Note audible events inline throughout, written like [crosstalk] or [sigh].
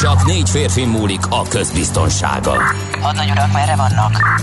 Csak négy férfi múlik a közbiztonsága. Hadnagy urak, merre vannak?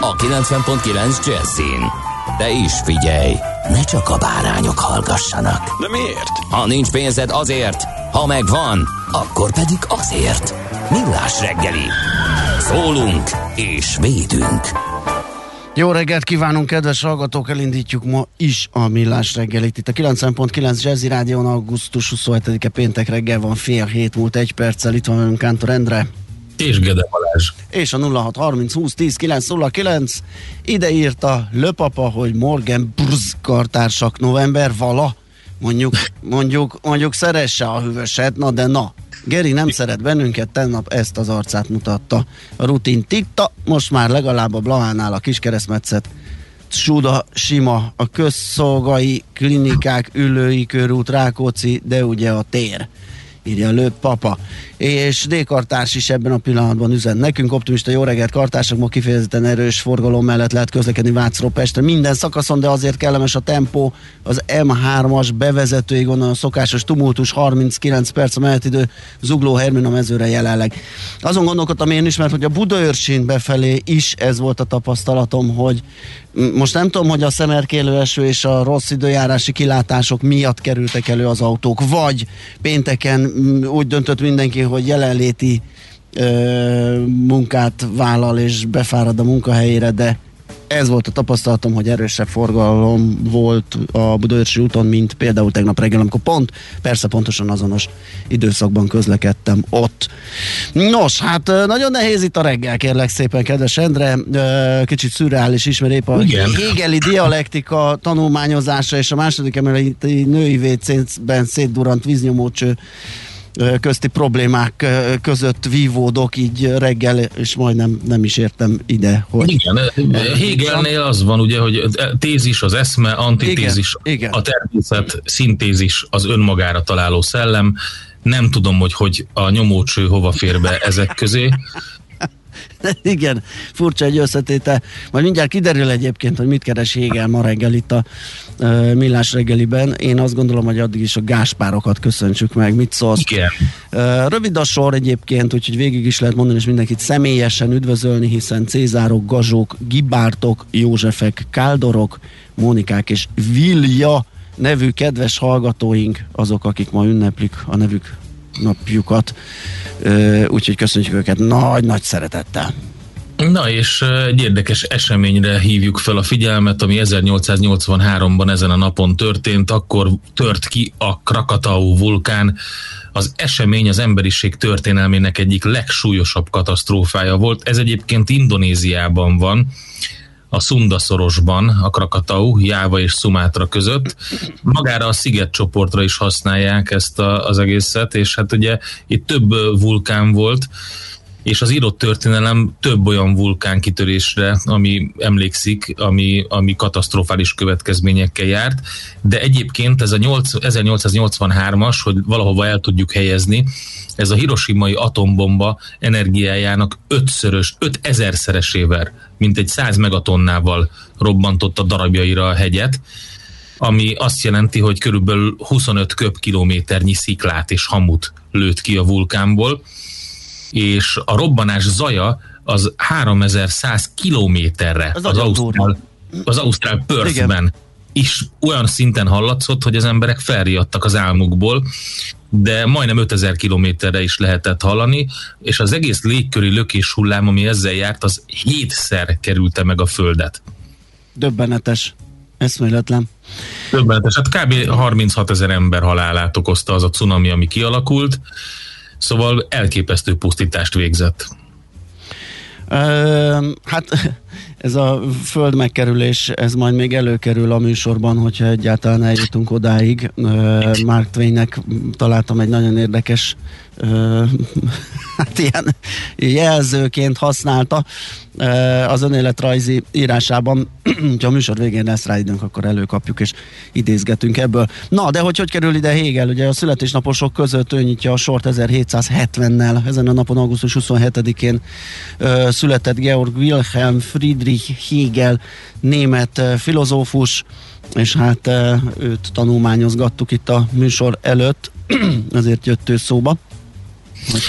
a 90.9 Jazzin. De is figyelj, ne csak a bárányok hallgassanak. De miért? Ha nincs pénzed azért, ha megvan, akkor pedig azért. Millás reggeli. Szólunk és védünk. Jó reggelt kívánunk, kedves hallgatók! Elindítjuk ma is a Millás reggelit. Itt a 9.9 Jazzy Rádión augusztus 27-e péntek reggel van fél hét múlt egy perccel. Itt van velünk Kántor Endre. És Gede Balázs. És a 0630 20 10 909. Ide írta Löpapa, hogy Morgan Brz kartársak november vala. Mondjuk, mondjuk, mondjuk szeresse a hűvöset, na de na. Geri nem szeret bennünket, tennap ezt az arcát mutatta. A rutin titta, most már legalább a Blahánál a kiskeresztmetszet Suda sima, a közszolgai klinikák, ülői körút, Rákóczi, de ugye a tér írja Lőp papa. És D. Is ebben a pillanatban üzen nekünk. Optimista jó reggelt, kartársak, ma kifejezetten erős forgalom mellett lehet közlekedni Vácról Pestre. Minden szakaszon, de azért kellemes a tempó. Az M3-as bevezetőig onnan a szokásos tumultus 39 perc a menetidő Zugló Hermina mezőre jelenleg. Azon gondolkodtam én is, mert hogy a Budaörsén befelé is ez volt a tapasztalatom, hogy most nem tudom, hogy a szemerkélő eső és a rossz időjárási kilátások miatt kerültek elő az autók, vagy pénteken úgy döntött mindenki, hogy jelenléti ö, munkát vállal és befárad a munkahelyére, de ez volt a tapasztalatom, hogy erősebb forgalom volt a Budaörsi úton, mint például tegnap reggel, amikor pont, persze pontosan azonos időszakban közlekedtem ott. Nos, hát nagyon nehéz itt a reggel, kérlek szépen, kedves Endre. Kicsit szürreális ismer épp a Igen. hégeli dialektika tanulmányozása és a második emeleti női vécénben szétdurant víznyomócső közti problémák között vívódok így reggel, és majdnem nem is értem ide, hogy... Igen, Hegelnél az van ugye, hogy tézis az eszme, antitézis Igen, igen. a természet, szintézis az önmagára találó szellem. Nem tudom, hogy hogy a nyomócső hova fér be ezek közé. [laughs] Igen, furcsa egy összetétel. Majd mindjárt kiderül egyébként, hogy mit keres Hegel ma reggel itt a uh, Millás reggeliben. Én azt gondolom, hogy addig is a gáspárokat köszöntsük meg. Mit szólsz? Igen. Uh, rövid a sor egyébként, úgyhogy végig is lehet mondani, és mindenkit személyesen üdvözölni, hiszen Cézárok, Gazsók, Gibártok, Józsefek, Káldorok, Mónikák és Vilja nevű kedves hallgatóink, azok, akik ma ünneplik a nevük napjukat. Úgyhogy köszönjük őket nagy-nagy szeretettel. Na és egy érdekes eseményre hívjuk fel a figyelmet, ami 1883-ban ezen a napon történt, akkor tört ki a Krakatau vulkán. Az esemény az emberiség történelmének egyik legsúlyosabb katasztrófája volt. Ez egyébként Indonéziában van, a Szundaszorosban, a Krakatau, Jáva és Szumátra között. Magára a szigetcsoportra is használják ezt a, az egészet, és hát ugye itt több vulkán volt, és az írott történelem több olyan vulkánkitörésre, ami emlékszik, ami, ami katasztrofális következményekkel járt, de egyébként ez a 8, 1883-as, hogy valahova el tudjuk helyezni, ez a hiroshimai atombomba energiájának ötszörös, ötezerszeresével, mint egy 100 megatonnával robbantotta darabjaira a hegyet, ami azt jelenti, hogy körülbelül 25 köbkilométernyi sziklát és hamut lőtt ki a vulkánból, és a robbanás zaja az 3100 kilométerre Az az, Ausztrál, az Ausztrál Perthben is olyan szinten hallatszott, hogy az emberek felriadtak az álmukból, de majdnem 5000 kilométerre is lehetett hallani, és az egész légköri lökés hullám, ami ezzel járt, az hétszer kerülte meg a földet. Döbbenetes. Eszméletlen. Döbbenetes. Hát kb. 36 ezer ember halálát okozta az a cunami, ami kialakult, szóval elképesztő pusztítást végzett. Ö, hát [laughs] ez a föld megkerülés, ez majd még előkerül a műsorban, hogyha egyáltalán eljutunk odáig. Mark Twainnek találtam egy nagyon érdekes [laughs] hát ilyen jelzőként használta az önéletrajzi írásában, [clears throat] ha a műsor végén lesz rá időnk, akkor előkapjuk és idézgetünk ebből. Na, de hogy hogy kerül ide Hegel? Ugye a születésnaposok között ő nyitja a sort 1770-nel, ezen a napon augusztus 27-én született Georg Wilhelm Friedrich Hegel, német filozófus, és hát őt tanulmányozgattuk itt a műsor előtt, [clears throat] ezért jött ő szóba.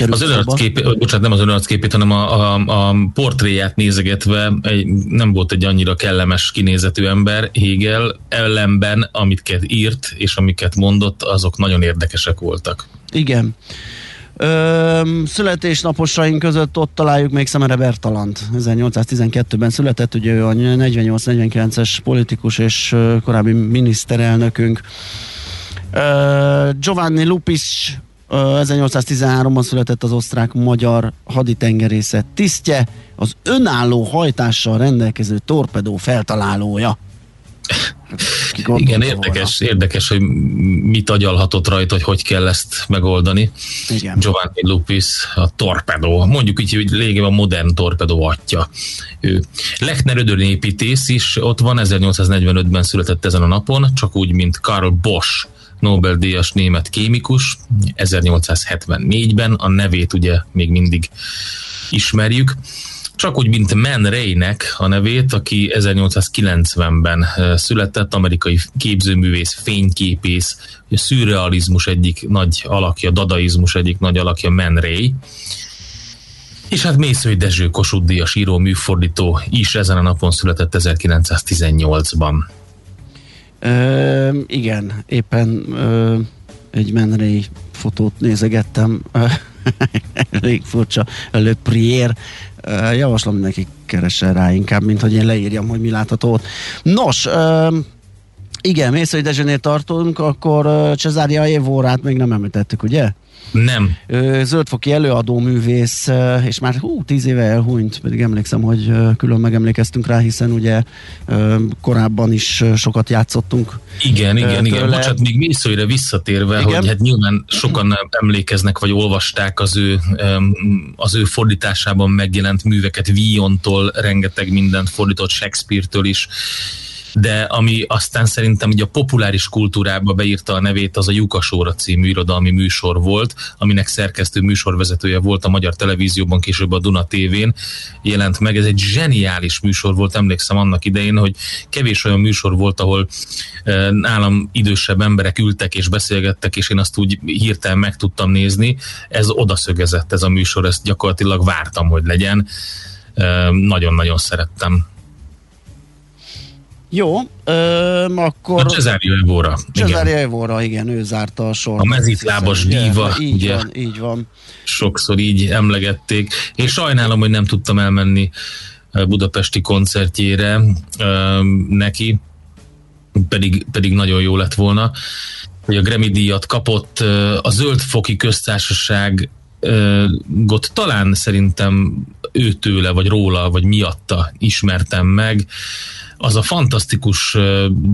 Az önarcképét, bocsánat, nem az önarcképét, hanem a, a, a portréját nézegetve egy, nem volt egy annyira kellemes kinézetű ember. Hegel ellenben, amit írt és amiket mondott, azok nagyon érdekesek voltak. Igen. Ö, születésnaposaink között ott találjuk még Szemere Bertalant. 1812-ben született, ugye ő a 48-49-es politikus és korábbi miniszterelnökünk. Ö, Giovanni Lupis 1813-ban született az osztrák-magyar haditengerészet tisztje, az önálló hajtással rendelkező torpedó feltalálója. Igen, érdekes, volna. érdekes, hogy mit agyalhatott rajta, hogy hogy kell ezt megoldani. Igen. Giovanni Lupis, a torpedó, mondjuk így, hogy lényegében a modern torpedó atya. Ő. Lechner építész is ott van, 1845-ben született ezen a napon, csak úgy, mint Karl Bosch, Nobel-díjas német kémikus, 1874-ben, a nevét ugye még mindig ismerjük. Csak úgy, mint Man Ray-nek a nevét, aki 1890-ben született, amerikai képzőművész, fényképész, a szürrealizmus egyik nagy alakja, dadaizmus egyik nagy alakja Man Ray. És hát Mészői Dezső Kossuth Díjas író, műfordító is ezen a napon született 1918-ban. Ö, igen, éppen ö, egy menrei fotót nézegettem, [laughs] elég furcsa, Le Prière, javaslom neki keressen rá inkább, mint hogy én leírjam, hogy mi látható ott. Nos, ö, igen, Mészői Dezsőnél tartunk, akkor Cezária Évórát még nem említettük, ugye? Nem. Zöldfoki előadó művész, és már hú, tíz éve elhunyt, pedig emlékszem, hogy külön megemlékeztünk rá, hiszen ugye korábban is sokat játszottunk. Igen, igen, tőle. igen. Bocsát, még Mészőire visszatérve, igen? hogy hát nyilván sokan emlékeznek, vagy olvasták az ő, az ő fordításában megjelent műveket, Viontól rengeteg mindent fordított, Shakespeare-től is, de ami aztán szerintem ugye a populáris kultúrába beírta a nevét, az a Jukasóra című irodalmi műsor volt, aminek szerkesztő műsorvezetője volt a Magyar Televízióban, később a Duna TV-n jelent meg. Ez egy zseniális műsor volt, emlékszem annak idején, hogy kevés olyan műsor volt, ahol e, nálam idősebb emberek ültek és beszélgettek, és én azt úgy hirtelen meg tudtam nézni. Ez odaszögezett ez a műsor, ezt gyakorlatilag vártam, hogy legyen. E, nagyon-nagyon szerettem. Jó, ö, akkor... A Cezária Evora. Cezária Evora, igen, ő zárta a sort. A mezitlábas díva, így ugye? Van, így van. Sokszor így emlegették. Én sajnálom, hogy nem tudtam elmenni budapesti koncertjére ö, neki, pedig, pedig nagyon jó lett volna, hogy a Grammy díjat kapott a Zöldfoki Köztársaság Got talán szerintem őtőle, vagy róla, vagy miatta ismertem meg az a fantasztikus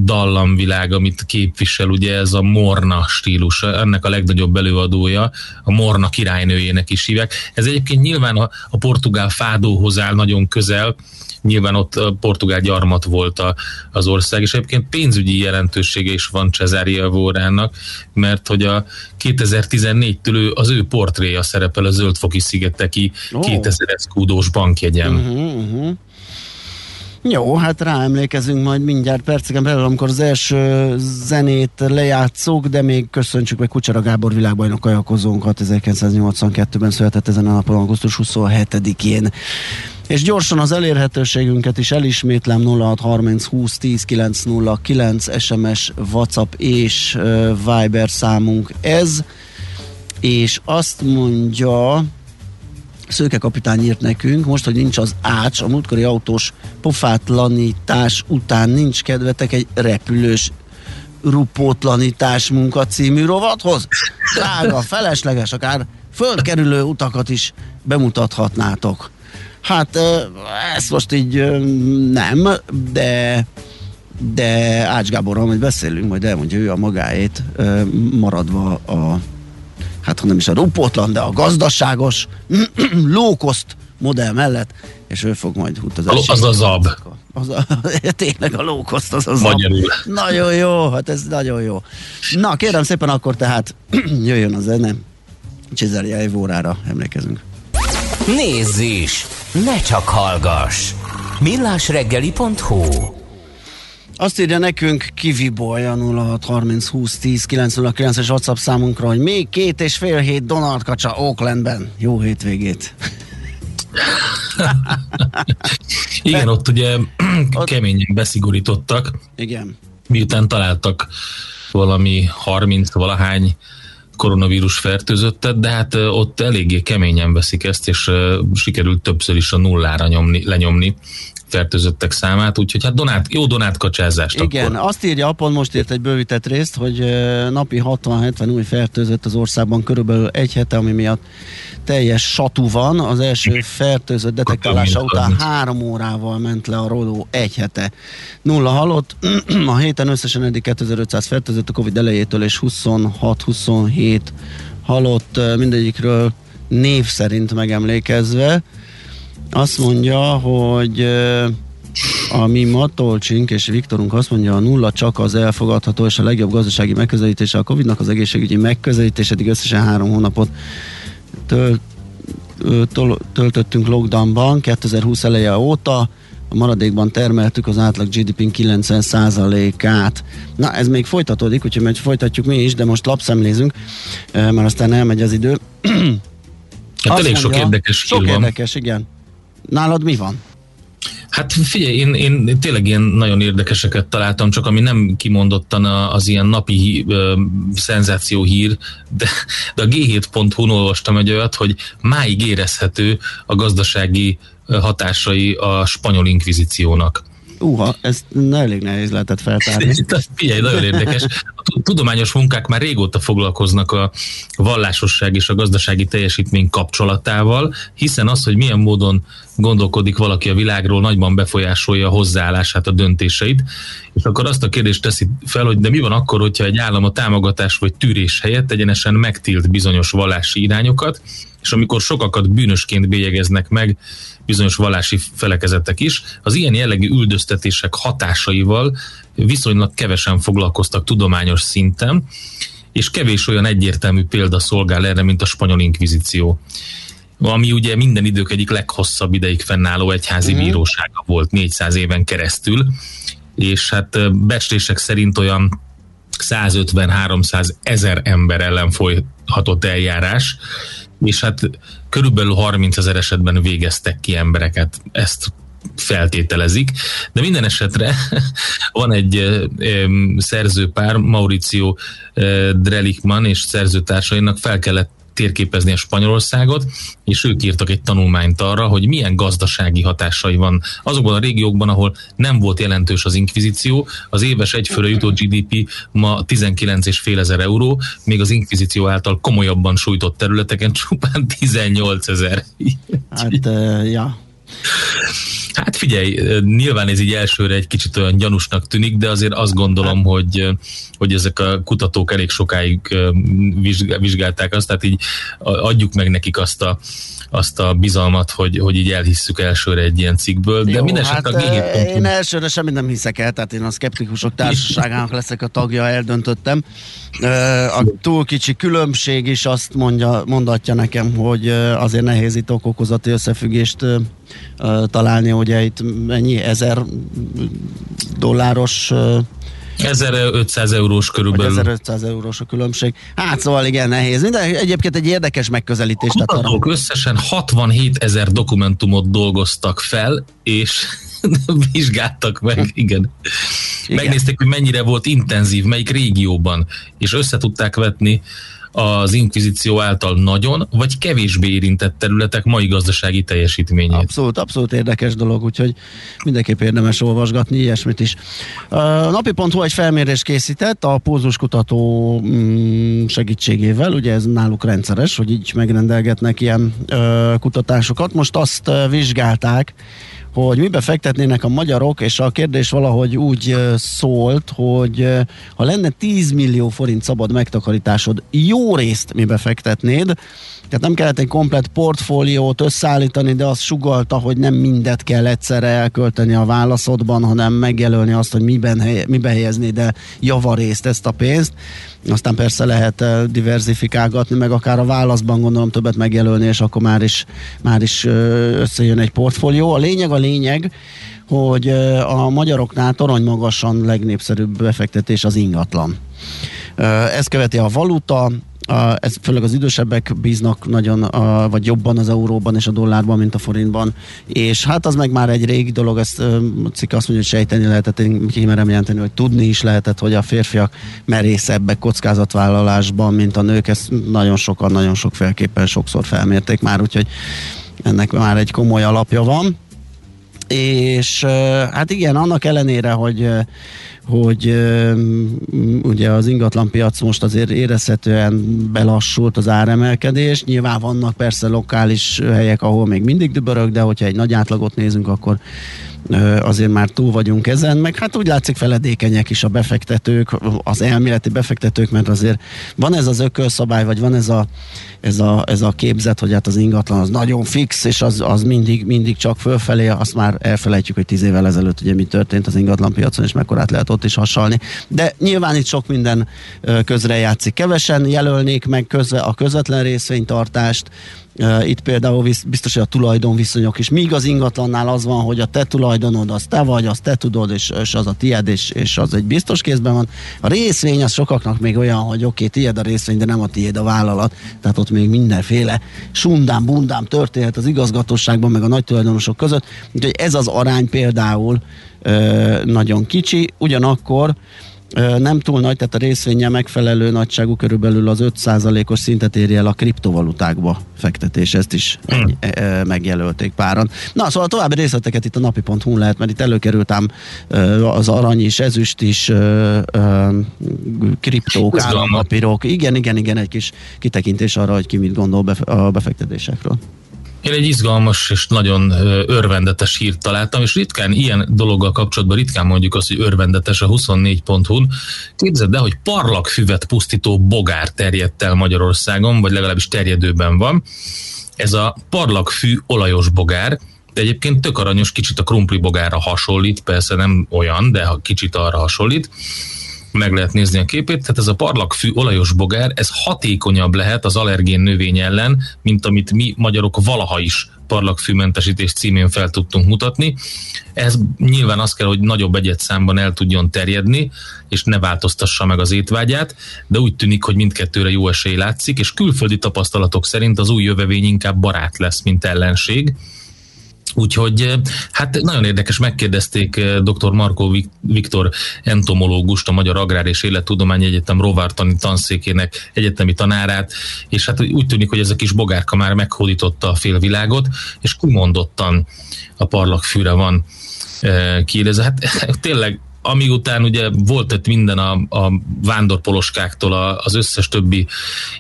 dallamvilág, amit képvisel, ugye ez a Morna stílus, ennek a legnagyobb előadója, a Morna királynőjének is hívják. Ez egyébként nyilván a, a portugál fádóhoz áll nagyon közel, nyilván ott portugál gyarmat volt a, az ország, és egyébként pénzügyi jelentősége is van Cezária Vórának, mert hogy a 2014-től az ő portréja szerepel a Zöldfoki szigeteki oh. 2000 eszkúdós bankjegyen. Uh-huh, uh-huh. Jó, hát ráemlékezünk majd mindjárt perceken belül, amikor az első zenét lejátszuk, de még köszöntsük meg Kucsara Gábor világbajnok kajakozónkat 1982-ben született ezen a napon, augusztus 27-én. És gyorsan az elérhetőségünket is elismétlem 0630 20 10 909 SMS, WhatsApp és Viber számunk ez. És azt mondja Szőke kapitány írt nekünk, most, hogy nincs az ács, a múltkori autós pofátlanítás után nincs kedvetek egy repülős rupótlanítás munka című rovathoz? Drága, felesleges, akár fölkerülő utakat is bemutathatnátok. Hát ezt most így nem, de de Ács Gáborral majd beszélünk, majd elmondja ő a magáét, maradva a hát ha nem is a rupótlan, de a gazdaságos [clears throat] low-cost modell mellett, és ő fog majd utazási. Az a zab. Az a, [laughs] tényleg a low-cost, az a zab. Magyarul. Nagyon jó, hát ez nagyon jó. Na, kérem szépen akkor tehát [clears throat] jöjjön a zene. Csizelje egy órára emlékezünk. Nézz is! Ne csak hallgass! millásreggeli.hu azt írja nekünk Kivi Boy a 0630 20 10 909 es WhatsApp számunkra, hogy még két és fél hét Donald Kacsa Oaklandben. Jó hétvégét! [laughs] Igen, ott ugye [clears throat] keményen beszigorítottak. Igen. Miután találtak valami 30 valahány koronavírus fertőzöttet, de hát ott eléggé keményen veszik ezt, és sikerült többször is a nullára nyomni, lenyomni fertőzöttek számát, úgyhogy hát donát, jó donát kacsázást Igen, akkor. azt írja, Apon most írt egy bővített részt, hogy napi 60-70 új fertőzött az országban körülbelül egy hete, ami miatt teljes satú van. Az első fertőzött detektálása után három órával ment le a rodó egy hete. Nulla halott. [clears throat] a héten összesen eddig 2500 fertőzött a Covid elejétől, és 26-27 halott mindegyikről név szerint megemlékezve. Azt mondja, hogy a mi Matolcsink és Viktorunk azt mondja, a nulla csak az elfogadható és a legjobb gazdasági megközelítése a Covid-nak az egészségügyi megközelítés, eddig összesen három hónapot tölt, töltöttünk lockdownban 2020 eleje óta, a maradékban termeltük az átlag GDP 90%-át. Na, ez még folytatódik, úgyhogy majd folytatjuk mi is, de most lapszemlézünk, mert aztán elmegy az idő. Hát elég mondja, sok érdekes Sok érdekes, igen. Nálad mi van? Hát figyelj, én, én tényleg ilyen nagyon érdekeseket találtam, csak ami nem kimondottan az ilyen napi ö, szenzáció hír, de, de a g7.hu-n olvastam egy olyat, hogy máig érezhető a gazdasági hatásai a spanyol inkvizíciónak. Uha, ez elég nehéz lehetett feltárni. [laughs] Figyelj, nagyon érdekes. A tudományos munkák már régóta foglalkoznak a vallásosság és a gazdasági teljesítmény kapcsolatával, hiszen az, hogy milyen módon gondolkodik valaki a világról, nagyban befolyásolja a hozzáállását, a döntéseit. És akkor azt a kérdést teszi fel, hogy de mi van akkor, hogyha egy állam a támogatás vagy tűrés helyett egyenesen megtilt bizonyos vallási irányokat, és amikor sokakat bűnösként bélyegeznek meg bizonyos vallási felekezetek is, az ilyen jellegű üldöztetések hatásaival viszonylag kevesen foglalkoztak tudományos szinten, és kevés olyan egyértelmű példa szolgál erre, mint a spanyol inkvizíció ami ugye minden idők egyik leghosszabb ideig fennálló egyházi mm. bírósága volt 400 éven keresztül, és hát becslések szerint olyan 150-300 ezer ember ellen folyhatott eljárás, és hát körülbelül 30 ezer esetben végeztek ki embereket, ezt feltételezik, de minden esetre [laughs] van egy szerzőpár, Mauricio Drelikman és szerzőtársainak fel kellett térképezni a Spanyolországot, és ők írtak egy tanulmányt arra, hogy milyen gazdasági hatásai van azokban a régiókban, ahol nem volt jelentős az inkvizíció, az éves egyfőre jutó GDP ma 19,5 ezer euró, még az inkvizíció által komolyabban sújtott területeken csupán 18 ezer. Hát, uh, ja. Hát figyelj, nyilván ez így elsőre egy kicsit olyan gyanúsnak tűnik, de azért azt gondolom, hogy, hogy ezek a kutatók elég sokáig vizsgálták azt, tehát így adjuk meg nekik azt a, azt a bizalmat, hogy, hogy így elhisszük elsőre egy ilyen cikkből, de Jó, minden hát, a g Én elsőre semmit nem hiszek el, tehát én a szkeptikusok társaságának [laughs] leszek a tagja, eldöntöttem. A túl kicsi különbség is azt mondja, mondatja nekem, hogy azért nehéz itt okokozati összefüggést találni, ugye itt mennyi, ezer dolláros 1500 eurós körülbelül. 1500 eurós a különbség. Hát szóval igen, nehéz. Minden, egyébként egy érdekes megközelítés. A kutatók összesen 67 ezer dokumentumot dolgoztak fel, és [laughs] vizsgáltak meg, igen. Igen. Megnézték, hogy mennyire volt intenzív, melyik régióban, és összetudták vetni az inkvizíció által nagyon, vagy kevésbé érintett területek mai gazdasági teljesítményét. Abszolút, abszolút érdekes dolog, úgyhogy mindenképp érdemes olvasgatni ilyesmit is. A napi.hu egy felmérés készített a pózuskutató mm, segítségével, ugye ez náluk rendszeres, hogy így megrendelgetnek ilyen kutatásokat. Most azt vizsgálták, hogy mibe fektetnének a magyarok, és a kérdés valahogy úgy szólt, hogy ha lenne 10 millió forint szabad megtakarításod, jó részt mibe fektetnéd, tehát nem kellett egy komplet portfóliót összeállítani, de azt sugalta, hogy nem mindet kell egyszerre elkölteni a válaszodban, hanem megjelölni azt, hogy miben, miben helyezni, de javarészt ezt a pénzt. Aztán persze lehet eh, diversifikálgatni, meg akár a válaszban gondolom többet megjelölni, és akkor már is, már is eh, összejön egy portfólió. A lényeg a lényeg, hogy eh, a magyaroknál torony magasan legnépszerűbb befektetés az ingatlan. Ez követi a valuta, a, ez főleg az idősebbek bíznak nagyon, a, vagy jobban az euróban és a dollárban, mint a forintban, és hát az meg már egy régi dolog, ezt a cikk azt mondja, hogy sejteni lehetett, én kimerem jelenteni, hogy tudni is lehetett, hogy a férfiak merészebbek kockázatvállalásban, mint a nők, ezt nagyon sokan, nagyon sokféleképpen sokszor felmérték már, úgyhogy ennek már egy komoly alapja van. És hát igen, annak ellenére, hogy hogy ugye az ingatlan piac most azért érezhetően belassult az áremelkedés. Nyilván vannak persze lokális helyek, ahol még mindig dübörög, de hogyha egy nagy átlagot nézünk, akkor azért már túl vagyunk ezen, meg hát úgy látszik feledékenyek is a befektetők, az elméleti befektetők, mert azért van ez az ökölszabály, vagy van ez a, ez a, ez a képzet, hogy hát az ingatlan az nagyon fix, és az, az mindig, mindig csak fölfelé, azt már elfelejtjük, hogy tíz évvel ezelőtt ugye mi történt az ingatlan piacon, és mekkorát lehet ott is hasalni. De nyilván itt sok minden közre játszik. Kevesen jelölnék meg közve, a közvetlen részvénytartást, itt például biztos, hogy a tulajdonviszonyok is. Míg az ingatlannál az van, hogy a te tulajdonod, az te vagy, az te tudod, és, és az a tied, és, és az egy biztos kézben van. A részvény az sokaknak még olyan, hogy oké, okay, tied a részvény, de nem a tiéd a vállalat. Tehát ott még mindenféle sundám, bundám történhet az igazgatóságban, meg a nagy tulajdonosok között. Úgyhogy ez az arány például ö, nagyon kicsi. Ugyanakkor nem túl nagy, tehát a részvénye megfelelő nagyságú körülbelül az 5%-os szintet érje el a kriptovalutákba fektetés, ezt is hmm. megjelölték páran. Na, szóval további részleteket itt a napi.hu lehet, mert itt előkerült ám az arany is, ezüst is, kriptók, állampapírok. Igen, igen, igen, egy kis kitekintés arra, hogy ki mit gondol a befektetésekről. Én egy izgalmas és nagyon örvendetes hírt találtam, és ritkán ilyen dologgal kapcsolatban ritkán mondjuk azt, hogy örvendetes a 24.hu-n. Képzeld el, hogy parlagfüvet pusztító bogár terjedt el Magyarországon, vagy legalábbis terjedőben van. Ez a parlagfű olajos bogár, de egyébként tök aranyos, kicsit a krumpli bogára hasonlít, persze nem olyan, de kicsit arra hasonlít meg lehet nézni a képét, tehát ez a parlagfű olajos bogár, ez hatékonyabb lehet az allergén növény ellen, mint amit mi magyarok valaha is parlagfűmentesítés címén fel tudtunk mutatni. Ez nyilván az kell, hogy nagyobb egyet számban el tudjon terjedni, és ne változtassa meg az étvágyát, de úgy tűnik, hogy mindkettőre jó esély látszik, és külföldi tapasztalatok szerint az új jövevény inkább barát lesz, mint ellenség Úgyhogy hát nagyon érdekes, megkérdezték dr. Markó Viktor entomológust, a Magyar Agrár és Élettudományi Egyetem rovártani tanszékének egyetemi tanárát, és hát úgy tűnik, hogy ez a kis bogárka már meghódította a félvilágot, és kimondottan a parlagfűre van kiélezve. Hát [laughs] tényleg amíg után ugye volt itt minden a, a vándorpoloskáktól a, az összes többi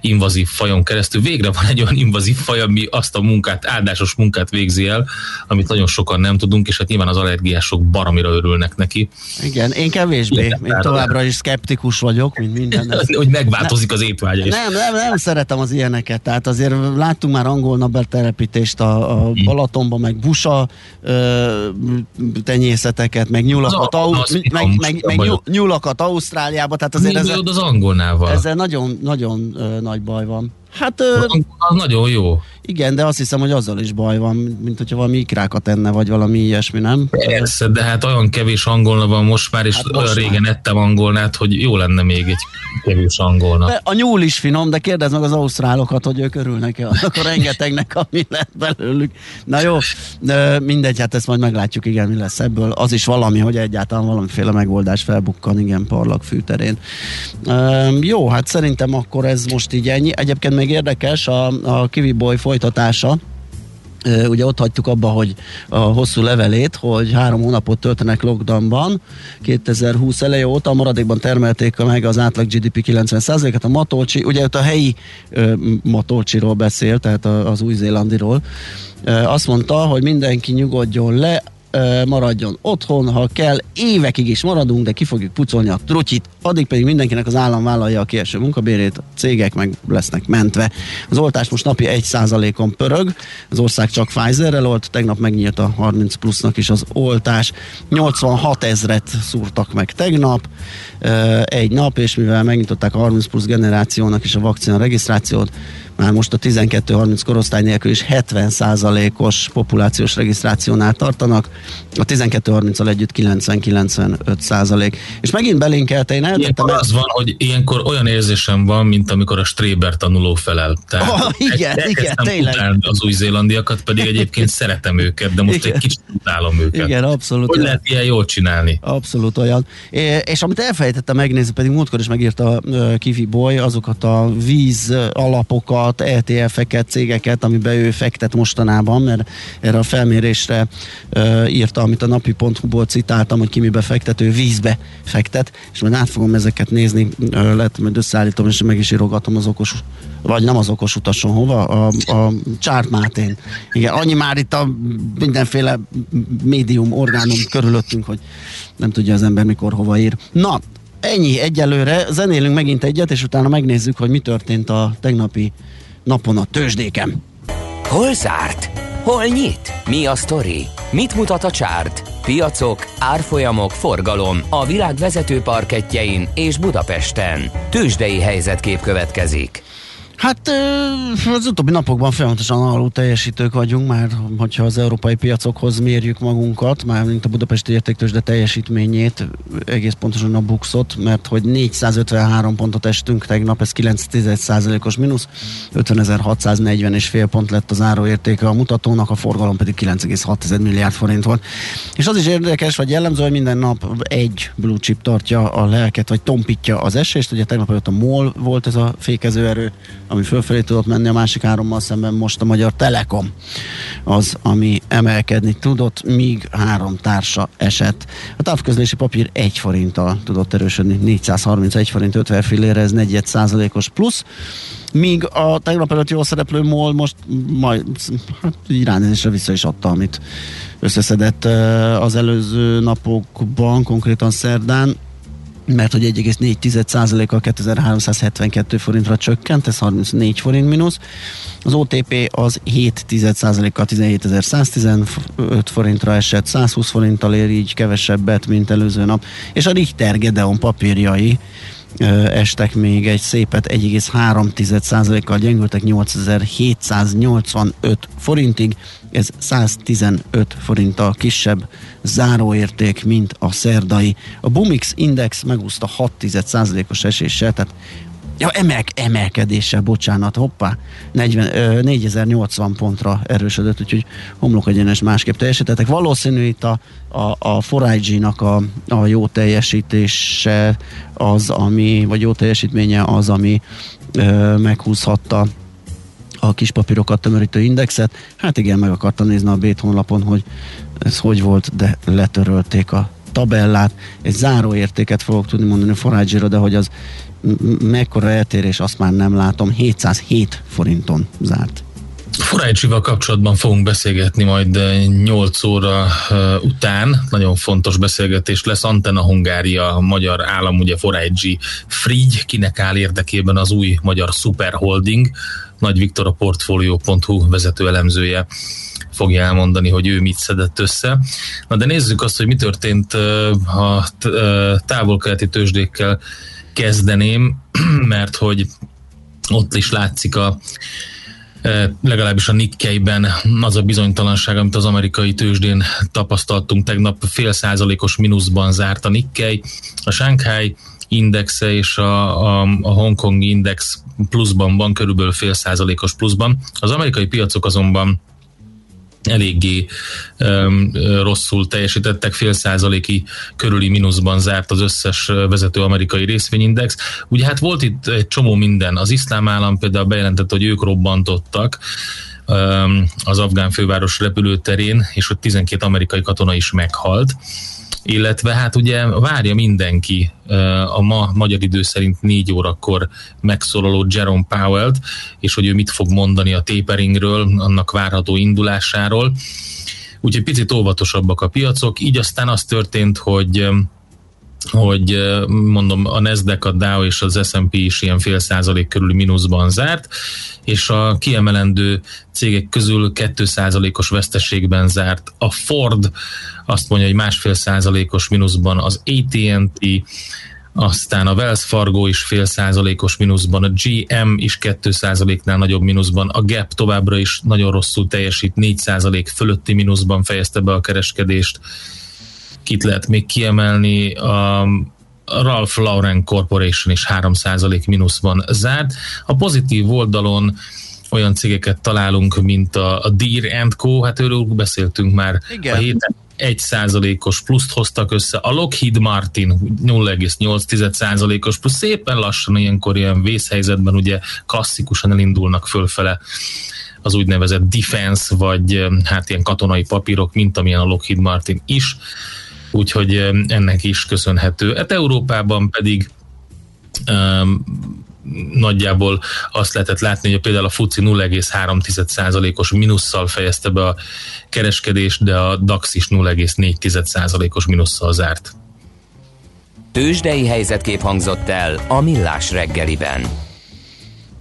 invazív fajon keresztül, végre van egy olyan invazív faj, ami azt a munkát, áldásos munkát végzi el, amit nagyon sokan nem tudunk, és hát nyilván az allergiások baromira örülnek neki. Igen, én kevésbé, én továbbra is szkeptikus vagyok, mint minden. [laughs] hogy megváltozik az étvágya is. Nem, nem, nem szeretem az ilyeneket, tehát azért láttunk már angol Nobel telepítést a, a hmm. Balatonban, meg busa ö, tenyészeteket, meg nyulakat, az, az, meg, meg, meg nyulakat Ausztráliába, tehát azért ez az angolnál van? Ezzel nagyon, nagyon ö, nagy baj van. Hát ö, Az nagyon jó. Igen, de azt hiszem, hogy azzal is baj van, mint hogyha valami ikrákat enne, vagy valami ilyesmi, nem? Persze, de hát olyan kevés angolna van most már, és Hát most olyan már. régen ettem angolnát, hogy jó lenne még egy kevés angolna. De a nyúl is finom, de kérdezd meg az ausztrálokat, hogy ők örülnek-e annak a rengetegnek, ami lett belőlük. Na jó, de mindegy, hát ezt majd meglátjuk, igen, mi lesz ebből. Az is valami, hogy egyáltalán valamiféle megoldás felbukkan, igen, parlag fűterén. Üm, jó, hát szerintem akkor ez most így ennyi. Egyébként még érdekes a, a Kiwi Boy folytatása, ugye ott hagytuk abba, hogy a hosszú levelét, hogy három hónapot töltenek lockdownban, 2020 eleje óta a maradékban termelték meg az átlag GDP 90%-et, a Matolcsi, ugye ott a helyi ö, Matolcsiról beszél, tehát az új-zélandiról, Ö, azt mondta, hogy mindenki nyugodjon le, maradjon otthon, ha kell, évekig is maradunk, de ki fogjuk pucolni a trutyit, addig pedig mindenkinek az állam vállalja a kieső munkabérét, a cégek meg lesznek mentve. Az oltás most napi 1%-on pörög, az ország csak Pfizerrel olt, tegnap megnyílt a 30 plusznak is az oltás, 86 ezret szúrtak meg tegnap, egy nap, és mivel megnyitották a 30 plusz generációnak is a vakcina regisztrációt, már most a 12-30 korosztály nélkül is 70%-os populációs regisztrációnál tartanak, a 12-30-al együtt 90-95%. És megint belinkelte, én eltettem Ilyenkor az van, hogy ilyenkor olyan érzésem van, mint amikor a Stréber tanuló felel. Tehát Ah, igen, igen, tényleg. az új-zélandiakat, pedig egyébként szeretem őket, de most Igen. egy kicsit utálom őket. Igen, abszolút. Hogy lehet ilyen jól csinálni? Abszolút olyan. É, És amit elfelejtettem megnézni, pedig múltkor is megírta uh, Kiwi Boy azokat a víz alapokat, ETF-eket, cégeket, amiben ő fektet mostanában, mert erre a felmérésre uh, írta, amit a napi.hu-ból citáltam, hogy ki mibe fektet, ő vízbe fektet, és majd át fogom ezeket nézni, uh, lehet, majd összeállítom, és meg is írogatom az okos, vagy nem az okos utason, hova? A, a Csárt Mátén. Igen, annyi már itt a mindenféle médium, orgánum körülöttünk, hogy nem tudja az ember mikor hova ír. Na, ennyi egyelőre, zenélünk megint egyet, és utána megnézzük, hogy mi történt a tegnapi napon a tőzsdéken. Hol zárt? Hol nyit? Mi a sztori? Mit mutat a csárt? Piacok, árfolyamok, forgalom a világ vezető parketjein és Budapesten. Tőzsdei helyzetkép következik. Hát az utóbbi napokban folyamatosan alul teljesítők vagyunk, már hogyha az európai piacokhoz mérjük magunkat, már mint a budapesti értéktősde teljesítményét, egész pontosan a buxot, mert hogy 453 pontot estünk tegnap, ez 9,1%-os mínusz, 50.640 és fél pont lett az áróértéke a mutatónak, a forgalom pedig 9,6 milliárd forint volt. És az is érdekes, vagy jellemző, hogy minden nap egy blue chip tartja a lelket, vagy tompítja az esést, ugye tegnap előtt a MOL volt ez a fékező erő, ami fölfelé tudott menni, a másik hárommal szemben most a Magyar Telekom az, ami emelkedni tudott, míg három társa esett. A távközlési papír 1 forinttal tudott erősödni, 431 forint 50 fillére, ez 4 százalékos plusz, míg a tegnap előtt jól szereplő MOL most majd hát, így ránézésre vissza is adta, amit összeszedett az előző napokban, konkrétan szerdán, mert hogy 1,4%-kal 2372 forintra csökkent, ez 34 forint mínusz. Az OTP az 7%-kal 17115 forintra esett, 120 forinttal ér így kevesebbet, mint előző nap. És a Richter Gedeon papírjai estek még egy szépet, 1,3%-kal gyengültek 8785 forintig, ez 115 forinttal kisebb záróérték, mint a szerdai. A Bumix Index megúszta 6%-os eséssel, tehát Ja, emel, emelkedéssel, bocsánat, hoppá, 40, ö, 4080 pontra erősödött, úgyhogy homlok egyenes másképp teljesítettek. Valószínű itt a, a, a 4IG-nak a, a jó teljesítése az, ami, vagy jó teljesítménye az, ami ö, meghúzhatta a kis papírokat tömörítő indexet. Hát igen, meg akartam nézni a Bét honlapon, hogy ez hogy volt, de letörölték a tabellát. Egy záróértéket fogok tudni mondani forage de hogy az mekkora eltérés, azt már nem látom. 707 forinton zárt. Forajcsival kapcsolatban fogunk beszélgetni majd eh, 8 óra eh, után. Nagyon fontos beszélgetés lesz. Antenna Hungária, magyar állam, ugye Forajcsi Frigy, kinek áll érdekében az új magyar superholding. Nagy Viktor a Portfolio.hu vezető elemzője fogja elmondani, hogy ő mit szedett össze. Na de nézzük azt, hogy mi történt eh, a eh, távol-keleti tőzsdékkel kezdeném, [clears throat] mert hogy ott is látszik a legalábbis a Nikkeiben az a bizonytalanság, amit az amerikai tőzsdén tapasztaltunk tegnap, fél százalékos mínuszban zárt a Nikkei, a Shanghai indexe és a, a, a Hongkong index pluszban van, körülbelül fél százalékos pluszban. Az amerikai piacok azonban eléggé um, rosszul teljesítettek, fél százaléki körüli mínuszban zárt az összes vezető amerikai részvényindex. Ugye hát volt itt egy csomó minden. Az iszlám állam például bejelentette, hogy ők robbantottak az afgán főváros repülőterén, és hogy 12 amerikai katona is meghalt illetve hát ugye várja mindenki a ma magyar idő szerint négy órakor megszólaló Jerome Powell-t, és hogy ő mit fog mondani a taperingről, annak várható indulásáról. Úgyhogy picit óvatosabbak a piacok, így aztán az történt, hogy hogy mondom, a Nasdaq, a Dow és az S&P is ilyen fél százalék körüli mínuszban zárt, és a kiemelendő cégek közül 2 százalékos veszteségben zárt. A Ford azt mondja, hogy másfél százalékos mínuszban, az AT&T, aztán a Wells Fargo is fél százalékos mínuszban, a GM is 2 százaléknál nagyobb mínuszban, a Gap továbbra is nagyon rosszul teljesít, 4 százalék fölötti mínuszban fejezte be a kereskedést, Kit lehet még kiemelni? A Ralph Lauren Corporation is 3% mínuszban zárt. A pozitív oldalon olyan cégeket találunk, mint a, a Deer Co. Hát őről beszéltünk már Igen. a héten. 1 százalékos pluszt hoztak össze, a Lockheed Martin 0,8 százalékos plusz szépen lassan ilyenkor ilyen vészhelyzetben ugye klasszikusan elindulnak fölfele az úgynevezett defense, vagy hát ilyen katonai papírok, mint amilyen a Lockheed Martin is úgyhogy ennek is köszönhető. Hát Európában pedig um, nagyjából azt lehetett látni, hogy például a FUCI 0,3%-os minusszal fejezte be a kereskedést, de a DAX is 0,4%-os minusszal zárt. Tőzsdei helyzetkép hangzott el a Millás reggeliben.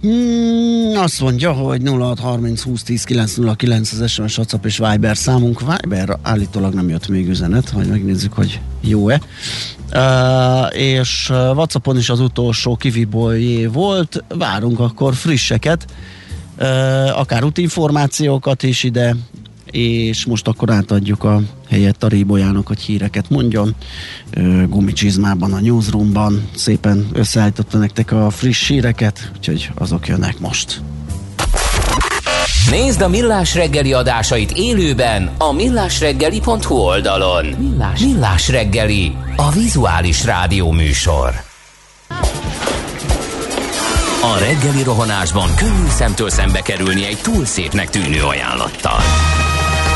Hmm, azt mondja, hogy 0630 20 10 909 az SMS, WhatsApp és Viber számunk. Viber állítólag nem jött még üzenet, hogy megnézzük, hogy jó-e. Uh, és WhatsAppon is az utolsó kivibolyé volt. Várunk akkor frisseket, uh, akár útinformációkat is ide, és most akkor átadjuk a helyet a Rébolyának, hogy híreket mondjon. Gumicsizmában, a newsroomban szépen összeállította nektek a friss híreket, úgyhogy azok jönnek most. Nézd a Millás reggeli adásait élőben a millásreggeli.hu oldalon. Millás, Millás reggeli, a vizuális rádió műsor. A reggeli rohanásban könnyű szemtől szembe kerülni egy túl szépnek tűnő ajánlattal.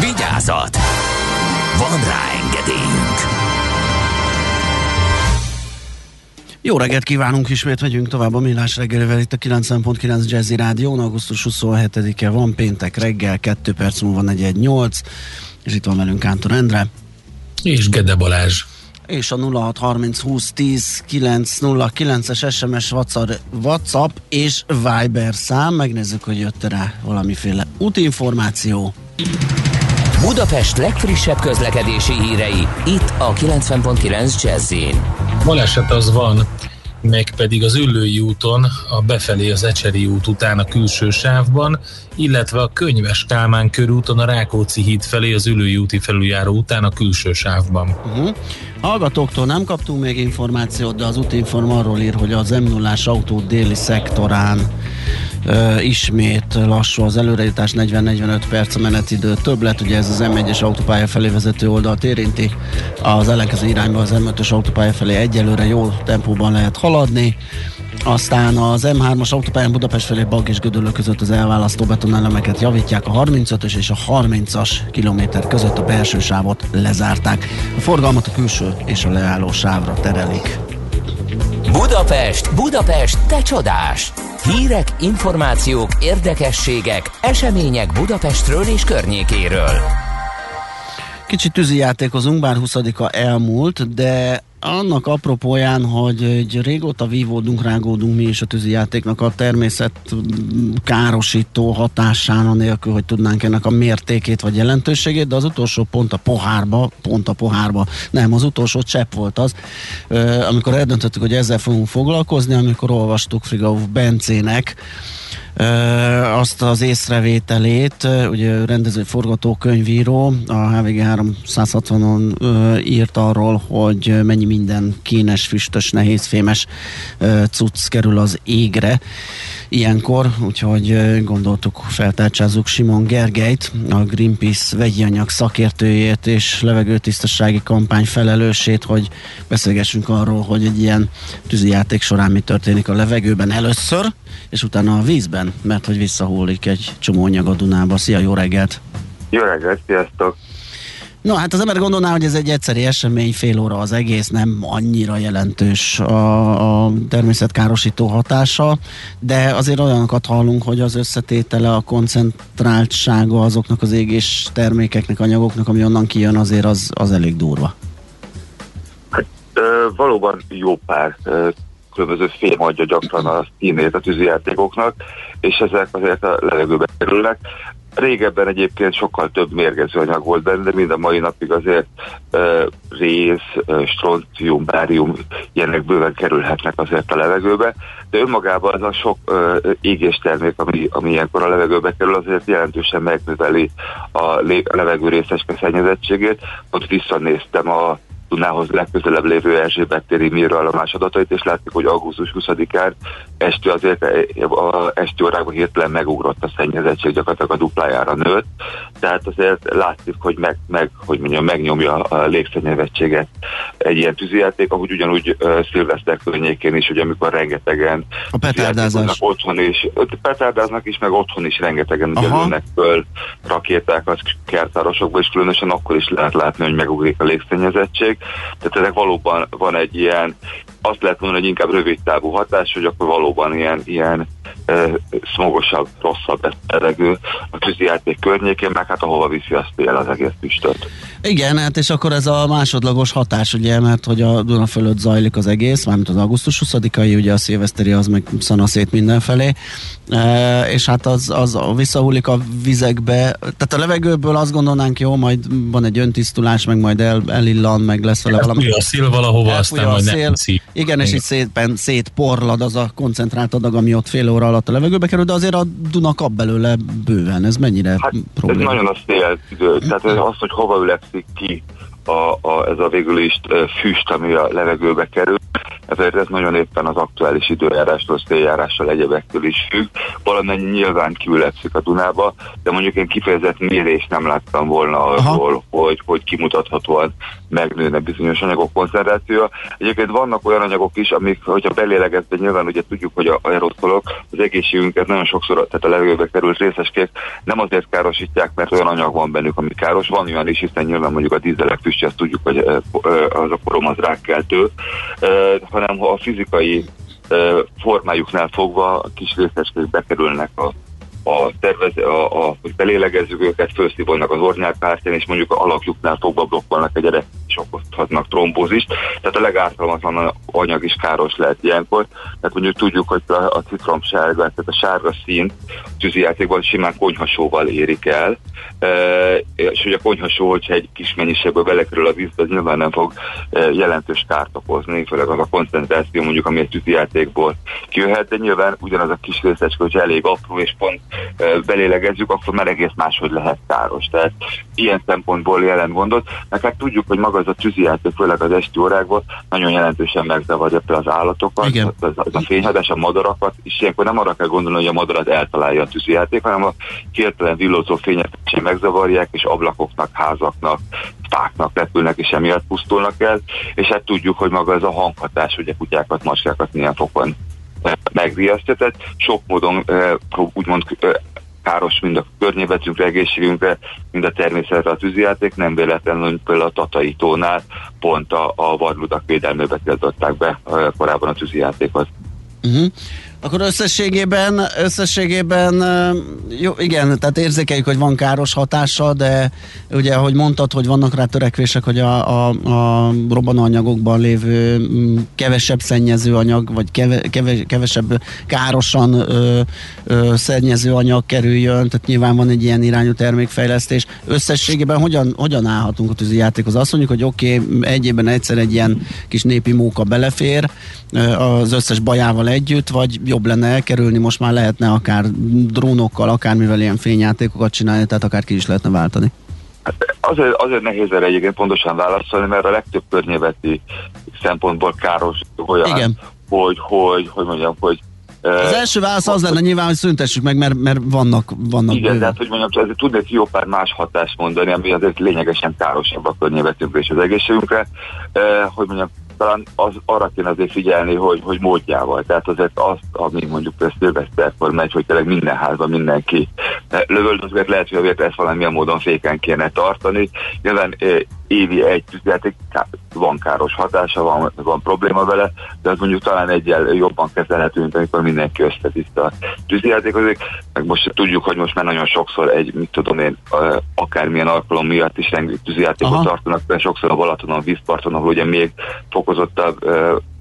Vigyázat! Van rá engedélyünk! Jó reggelt kívánunk, ismét megyünk tovább a Millás reggelivel itt a 90.9 Jazzy Rádió, augusztus 27-e van, péntek reggel, 2 perc múlva 418, és itt van velünk Kántor Endre. És Gede Balázs és a 0630 20 10 909-es SMS WhatsApp és Viber szám. Megnézzük, hogy jött rá valamiféle útinformáció. Budapest legfrissebb közlekedési hírei, itt a 90.9 jazz Baleset az van, meg pedig az Üllői úton, a befelé az Ecseri út után a külső sávban, illetve a Könyves Kálmán körúton a Rákóczi híd felé az Üllői úti felüljáró után a külső sávban. Uh-huh. Hallgatóktól nem kaptunk még információt, de az útinform arról ír, hogy az m 0 autó déli szektorán Uh, ismét lassú az előrejutás, 40-45 perc a menetidő többlet, ugye ez az M1-es autópálya felé vezető oldalt érinti, az ellenkező irányba az M5-ös autópálya felé egyelőre jó tempóban lehet haladni, aztán az M3-as autópályán Budapest felé Bag és Gödöllő között az elválasztó betonelemeket javítják, a 35-ös és a 30-as kilométer között a belső sávot lezárták. A forgalmat a külső és a leálló sávra terelik. Budapest, Budapest, te csodás! Hírek, információk, érdekességek, események Budapestről és környékéről. Kicsit tűzijátékozunk, bár 20-a elmúlt, de annak apropóján, hogy egy régóta vívódunk, rágódunk mi is a tűzijátéknak a természet károsító hatásán, anélkül, hogy tudnánk ennek a mértékét vagy jelentőségét, de az utolsó pont a pohárba, pont a pohárba, nem, az utolsó csepp volt az, amikor eldöntöttük, hogy ezzel fogunk foglalkozni, amikor olvastuk Frigauf Bencének, azt az észrevételét, ugye rendező forgatókönyvíró, a HVG 360-on írt arról, hogy mennyi minden kínes, füstös, nehézfémes cucc kerül az égre ilyenkor, úgyhogy gondoltuk feltárcsázzuk Simon Gergelyt, a Greenpeace vegyi anyag szakértőjét és levegőtisztasági kampány felelősét, hogy beszélgessünk arról, hogy egy ilyen tűzijáték során mi történik a levegőben először, és utána a vízben, mert hogy visszahullik egy csomó anyag a Dunába. Szia, jó reggelt! Jó reggelt, sziasztok! No, hát az ember gondolná, hogy ez egy egyszeri esemény, fél óra az egész, nem annyira jelentős a, a természetkárosító hatása, de azért olyanokat hallunk, hogy az összetétele, a koncentráltsága azoknak az égés termékeknek, anyagoknak, ami onnan kijön, azért az, az elég durva. Hát valóban jó pár különböző fém adja gyakran a színét a tűzijátékoknak, és ezek azért a levegőbe kerülnek. Régebben egyébként sokkal több mérgező anyag volt benne, de mind a mai napig azért uh, rész, uh, stroncium, bárium ilyenek bőven kerülhetnek azért a levegőbe, de önmagában az a sok uh, égéstermék, ami, ami ilyenkor a levegőbe kerül, azért jelentősen megműveli a, lé- a levegő részeske szennyezettségét. Ott visszanéztem a Dunához legközelebb lévő Erzsébet téri mérőállomás adatait, és látjuk, hogy augusztus 20-án estő azért a esti órákban hirtelen megugrott a szennyezettség, gyakorlatilag a duplájára nőtt. Tehát azért látszik, hogy, meg, meg, hogy mondjam, megnyomja a légszennyezettséget egy ilyen tűzijáték, ahogy ugyanúgy uh, szilveszter környékén is, hogy amikor rengetegen a petárdázás. otthon is, petárdáznak is, meg otthon is rengetegen ugye föl rakétákat kertárosokba, és különösen akkor is lehet látni, hogy megugrik a légszennyezettség. Tehát ezek valóban van egy ilyen, azt lehet mondani, hogy inkább rövid távú hatás, hogy akkor valóban ilyen, ilyen e, smogosabb, rosszabb elegő a tűzijáték környékén, meg hát ahova viszi azt él az egész füstöt. Igen, hát és akkor ez a másodlagos hatás, ugye, mert hogy a Duna fölött zajlik az egész, mármint az augusztus 20-ai, ugye a szilveszteri az meg szanaszét mindenfelé, e, és hát az, az visszahullik a vizekbe, tehát a levegőből azt gondolnánk, jó, majd van egy öntisztulás, meg majd el, elillan, meg lesz vele valami. a szél valahova, aztán majd nem szív. Igen, és így szépen szétporlad az a koncentrált adag, ami ott fél óra alatt a levegőbe kerül, de azért a Duna kap belőle bőven. Ez mennyire hát, probléma? Ez nagyon a szél. Tehát az, hogy hova ülepszik ki a, a, ez a végül is füst, ami a levegőbe kerül, ezért ez nagyon éppen az aktuális időjárástól, széljárással egyebektől is függ. Valamennyi nyilván kiülepszik a Dunába, de mondjuk én kifejezett mérés nem láttam volna arról, hogy, hogy kimutathatóan megnőne bizonyos anyagok koncentrációja. Egyébként vannak olyan anyagok is, amik, hogyha belélegezve nyilván ugye tudjuk, hogy a aeroszolok az egészségünket nagyon sokszor, tehát a levegőbe került részeskék nem azért károsítják, mert olyan anyag van bennük, ami káros. Van olyan is, hiszen nyilván mondjuk a dízelek füstje, azt tudjuk, hogy az a korom az rákkeltő, hanem ha a fizikai formájuknál fogva a kis részecskék bekerülnek a a tervez, a, a, hogy belélegezzük őket, felszívolnak az ornyálkártyán, és mondjuk a alakjuknál fogva blokkolnak egy és okozhatnak trombózist. Tehát a legártalmatlan anyag is káros lehet ilyenkor. Tehát mondjuk tudjuk, hogy a, a citromsárga, tehát a sárga szín tűzijátékban simán konyhasóval érik el, e, és hogy a konyhasó, hogyha egy kis mennyiségből belekerül a vízbe, az nyilván nem fog e, jelentős kárt okozni, főleg az a koncentráció mondjuk, ami egy tűzijátékból kijöhet, de nyilván ugyanaz a kis részecske, hogy elég apró és pont belélegezzük, akkor már egész máshogy lehet káros. Tehát ilyen szempontból jelent gondot. Mert hát tudjuk, hogy maga ez a tűzijáték, főleg az esti órákban nagyon jelentősen megzavarja az állatokat, Igen. az, az a fényhadás, a madarakat, és ilyenkor nem arra kell gondolni, hogy a madarat eltalálja a tűzijáték, hanem a hirtelen villózó fények sem megzavarják, és ablakoknak, házaknak, fáknak repülnek, és emiatt pusztulnak el, és hát tudjuk, hogy maga ez a hanghatás, ugye kutyákat, macskákat milyen fokon megriasztja, tehát sok módon úgymond káros mind a környezetünkre, egészségünkre, mind a természetre a tűzijáték, nem véletlenül, hogy például a Tatai tónál pont a, a vadludak védelmébe tiltották be korábban a tűzijátékot. Uh-huh. Akkor összességében, összességében jó, igen, tehát érzékeljük, hogy van káros hatása, de ugye, ahogy mondtad, hogy vannak rá törekvések, hogy a, a, a robbanóanyagokban lévő mm, kevesebb szennyező anyag, vagy keve, keve, kevesebb károsan ö, ö, szennyező anyag kerüljön, tehát nyilván van egy ilyen irányú termékfejlesztés. Összességében hogyan, hogyan állhatunk a tűzi játékhoz? Azt mondjuk, hogy oké, okay, egyében egyszer egy ilyen kis népi móka belefér az összes bajával együtt, vagy jobb lenne elkerülni, most már lehetne akár drónokkal, akármivel ilyen fényjátékokat csinálni, tehát akár ki is lehetne váltani. Hát azért, azért nehéz erre egyébként pontosan válaszolni, mert a legtöbb környezeti szempontból káros olyan, Igen. hogy, hogy, hogy mondjam, hogy az első válasz az lenne nyilván, hogy szüntessük meg, mert, mert vannak, vannak Igen, de hát, hogy mondjam, ezért tudnék jó pár más hatást mondani, ami azért lényegesen károsabb a környezetünkre és az egészségünkre, hogy mondjam, talán az, arra kéne azért figyelni, hogy, hogy módjával. Tehát azért azt, ami mondjuk ezt szilveszterkor megy, hogy tényleg minden házban mindenki lövöldözget, lehet, hogy azért ezt valamilyen módon féken kéne tartani. Nyilván évi egy tűzjáték van káros hatása, van, van probléma vele, de az mondjuk talán egyel jobban kezelhető, mint amikor mindenki összetiszt a tűzjátékozik. Meg most tudjuk, hogy most már nagyon sokszor egy, mit tudom én, akármilyen alkalom miatt is rengeteg tűzjátékot tartanak, de sokszor a Balatonon, vízparton, ahol ugye még fokozottabb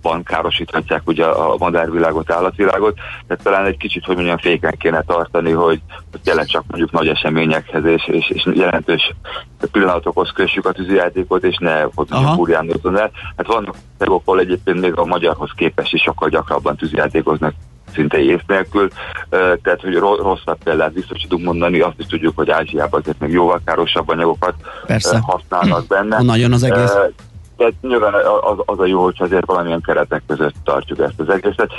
van károsíthatják ugye a madárvilágot, állatvilágot, tehát talán egy kicsit, hogy mondjam, féken kéne tartani, hogy, hogy tényleg csak mondjuk nagy eseményekhez és, és, és jelentős pillanatokhoz kössük a tűzijátékot, és ne hogy mondjam, el. Hát vannak tegok, egyébként még a magyarhoz képest is sokkal gyakrabban tűzijátékoznak szinte ész nélkül, tehát hogy rosszabb példát biztos tudunk mondani, azt is tudjuk, hogy Ázsiában azért még jóval károsabb anyagokat Persze. használnak benne. Nagyon az egész. Tehát nyilván az, az a jó, hogy azért valamilyen keretek között tartjuk ezt az egészet.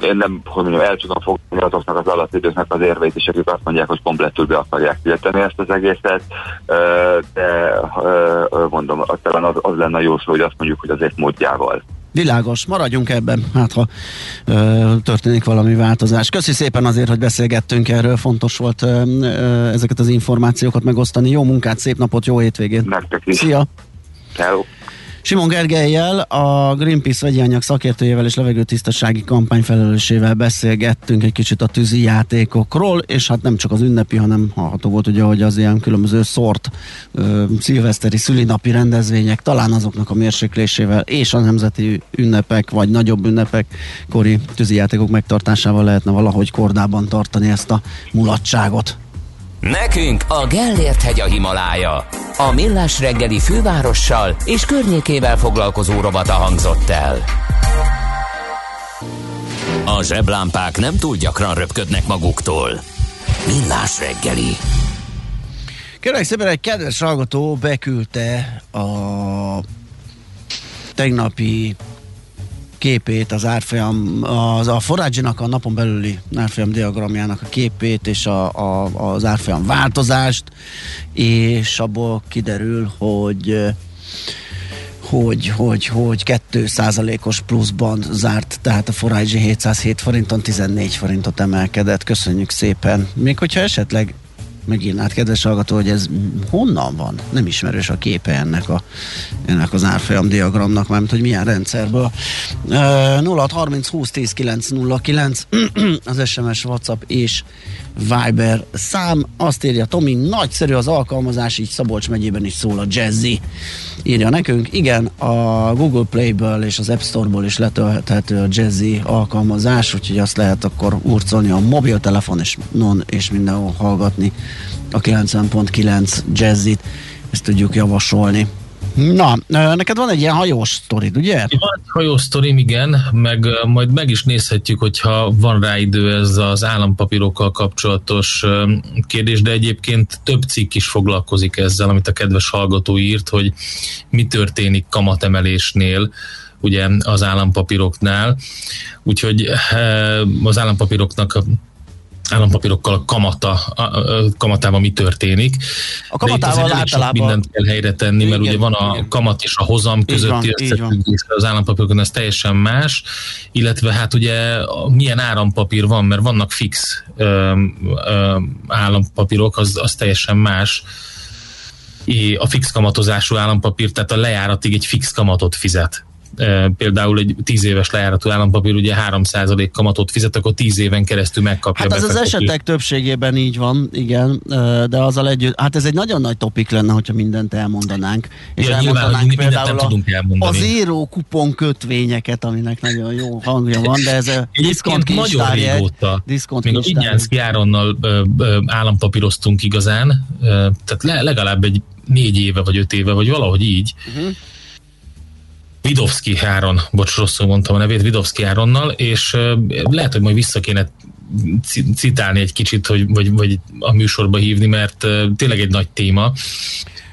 Én nem, hogy mondjam, el tudom fogni azoknak az alattidőknek az érveit is, akik azt mondják, hogy komplettül be akarják tiltani ezt az egészet, de mondom, talán az, az lenne jó szó, hogy azt mondjuk, hogy azért módjával. Világos, maradjunk ebben, hát ha ö, történik valami változás. Köszi szépen azért, hogy beszélgettünk erről, fontos volt ö, ö, ezeket az információkat megosztani. Jó munkát, szép napot, jó hétvégét! Nektek is! Szia! Hello. Simon Gergelyel, a Greenpeace vegyi anyag szakértőjével és levegőtisztasági kampány felelősével beszélgettünk egy kicsit a tűzi játékokról, és hát nem csak az ünnepi, hanem hallható volt ugye, hogy az ilyen különböző szort ö, szilveszteri szülinapi rendezvények, talán azoknak a mérséklésével és a nemzeti ünnepek, vagy nagyobb ünnepek kori tűzi játékok megtartásával lehetne valahogy kordában tartani ezt a mulatságot. Nekünk a Gellért hegy a Himalája. A Millás reggeli fővárossal és környékével foglalkozó robata hangzott el. A zseblámpák nem túl gyakran röpködnek maguktól. Millás reggeli. Kérlek szépen egy kedves hallgató beküldte a tegnapi képét, az árfolyam, az, a forrágyinak a napon belüli árfolyam diagramjának a képét és a, a, az árfolyam változást, és abból kiderül, hogy hogy, hogy, hogy 2 os pluszban zárt, tehát a Forage 707 forinton 14 forintot emelkedett. Köszönjük szépen. Még hogyha esetleg megírnád, kedves hallgató, hogy ez honnan van? Nem ismerős a képe ennek, a, ennek az árfolyam diagramnak, mert hogy milyen rendszerből. Uh, 0 30 20 10 9 0 9 az SMS, WhatsApp és Viber szám. Azt írja Tomi, nagyszerű az alkalmazás, így Szabolcs megyében is szól a Jazzy. Írja nekünk, igen, a Google Play-ből és az App Store-ból is letölthető a Jazzy alkalmazás, úgyhogy azt lehet akkor urcolni a mobiltelefon és non és mindenhol hallgatni a 90.9 Jazzit. Ezt tudjuk javasolni. Na, neked van egy ilyen hajós sztorid, ugye? Van egy hajós sztorim, igen, meg majd meg is nézhetjük, hogyha van rá idő ez az állampapírokkal kapcsolatos kérdés, de egyébként több cikk is foglalkozik ezzel, amit a kedves hallgató írt, hogy mi történik kamatemelésnél, ugye az állampapíroknál. Úgyhogy az állampapíroknak állampapírokkal a kamata, a, a kamatában mi történik. A kamatával De általában... mindent kell helyre tenni, mert igen, ugye van a igen. kamat és a hozam közötti összefüggés az állampapírokon, ez teljesen más, illetve hát ugye milyen állampapír van, mert vannak fix ö, ö, állampapírok, az, az teljesen más. A fix kamatozású állampapír, tehát a lejáratig egy fix kamatot fizet például egy 10 éves lejáratú állampapír ugye 3% kamatot fizet, akkor 10 éven keresztül megkapja. Hát az az esetek többségében így van, igen, de azzal együtt, hát ez egy nagyon nagy topik lenne, hogyha mindent elmondanánk. És ja, elmondanánk nyilván, például nem tudunk elmondani. az író kupon kötvényeket, aminek nagyon jó hangja van, de ez a diszkont nagyon régóta. Diszkont Még a Vigyánszki Áronnal állampapíroztunk igazán, tehát legalább egy négy éve, vagy öt éve, vagy valahogy így. Uh-huh. Vidovski Áron, bocs, rosszul mondtam a nevét, Vidovski Áronnal, és lehet, hogy majd vissza kéne citálni egy kicsit, hogy, vagy, vagy a műsorba hívni, mert tényleg egy nagy téma.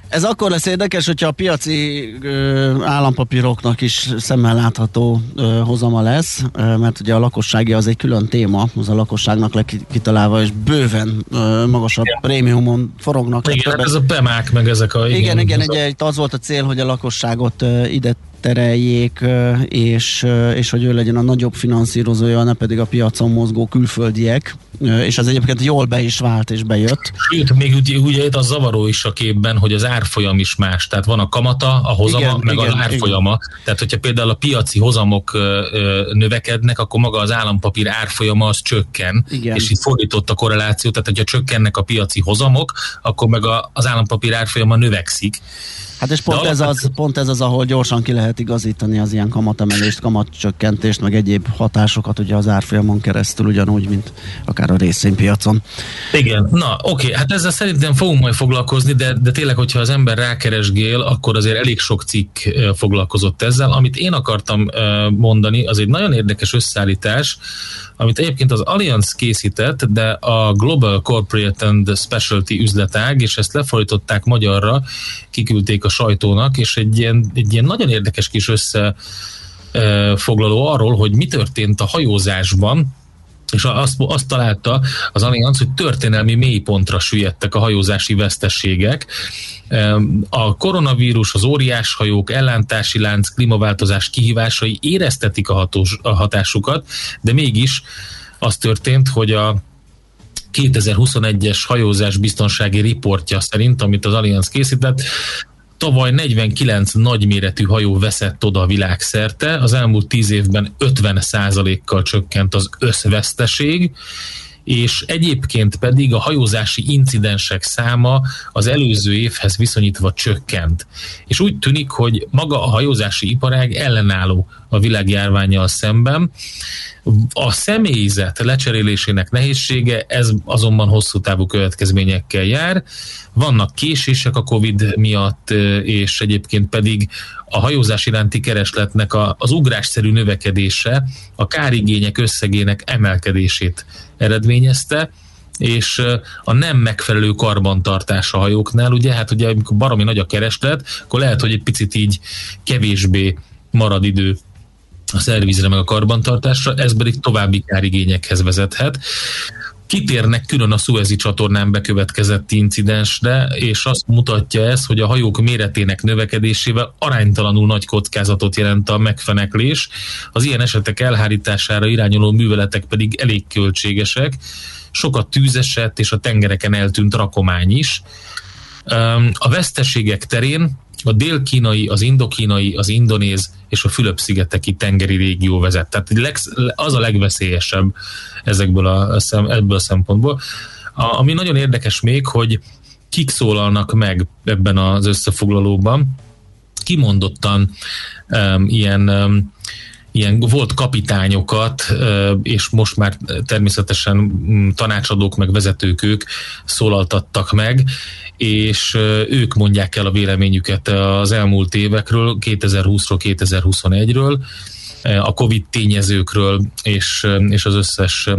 Ez akkor lesz érdekes, hogyha a piaci ö, állampapíroknak is szemmel látható ö, hozama lesz, ö, mert ugye a lakossági az egy külön téma, az a lakosságnak kitalálva, és bőven ö, magasabb ja. prémiumon forognak. Igen, hát ez a bemák, meg ezek a... Igen, igen, igen ugye az volt a cél, hogy a lakosságot ö, ide tereljék, és, és hogy ő legyen a nagyobb finanszírozója, ne pedig a piacon mozgó külföldiek, és az egyébként jól be is vált és bejött. Sőt, még ugye, itt a zavaró is a képben, hogy az árfolyam is más, tehát van a kamata, a hozama, igen, meg igen, az árfolyama. Igen. Tehát, hogyha például a piaci hozamok növekednek, akkor maga az állampapír árfolyama az csökken, igen. és itt fordított a korreláció, tehát hogyha csökkennek a piaci hozamok, akkor meg a, az állampapír árfolyama növekszik. Hát és pont, ez az, pont ez az, ahol gyorsan ki lehet igazítani az ilyen kamatemelést, kamatcsökkentést, meg egyéb hatásokat ugye az árfolyamon keresztül, ugyanúgy, mint akár a részvénypiacon. Igen, na oké, hát ezzel szerintem fogunk majd foglalkozni, de, de tényleg, hogyha az ember rákeresgél, akkor azért elég sok cikk foglalkozott ezzel. Amit én akartam mondani, az egy nagyon érdekes összeállítás, amit egyébként az Allianz készített, de a Global Corporate and Specialty üzletág, és ezt lefordították magyarra, kiküldték a sajtónak, és egy ilyen, egy ilyen nagyon érdekes kis összefoglaló arról, hogy mi történt a hajózásban, és azt, azt találta az Allianz, hogy történelmi mélypontra süllyedtek a hajózási vesztességek. A koronavírus, az óriás hajók, ellántási lánc, klímaváltozás kihívásai éreztetik a, hatós, a hatásukat, de mégis az történt, hogy a 2021-es hajózás biztonsági riportja szerint, amit az Allianz készített, Tavaly 49 nagyméretű hajó veszett oda a világszerte, az elmúlt 10 évben 50%-kal csökkent az összveszteség, és egyébként pedig a hajózási incidensek száma az előző évhez viszonyítva csökkent. És úgy tűnik, hogy maga a hajózási iparág ellenálló a világjárványjal szemben. A személyzet lecserélésének nehézsége, ez azonban hosszú távú következményekkel jár. Vannak késések a COVID miatt, és egyébként pedig a hajózás iránti keresletnek a, az ugrásszerű növekedése a kárigények összegének emelkedését eredményezte, és a nem megfelelő karbantartás a hajóknál, ugye, hát ugye amikor baromi nagy a kereslet, akkor lehet, hogy egy picit így kevésbé marad idő a szervizre meg a karbantartásra, ez pedig további kárigényekhez vezethet kitérnek külön a Suezi csatornán bekövetkezett incidensre, és azt mutatja ez, hogy a hajók méretének növekedésével aránytalanul nagy kockázatot jelent a megfeneklés. Az ilyen esetek elhárítására irányuló műveletek pedig elég költségesek. Sokat tűzeset és a tengereken eltűnt rakomány is. A veszteségek terén a dél-kínai, az indokínai, az indonéz és a Fülöp-szigeteki tengeri régió vezet. Tehát az a legveszélyesebb ezekből a, ebből a szempontból. A, ami nagyon érdekes még, hogy kik szólalnak meg ebben az összefoglalóban, kimondottan um, ilyen um, ilyen volt kapitányokat, és most már természetesen tanácsadók meg vezetők ők szólaltattak meg, és ők mondják el a véleményüket az elmúlt évekről, 2020-ról, 2021-ről, a Covid tényezőkről, és, és az összes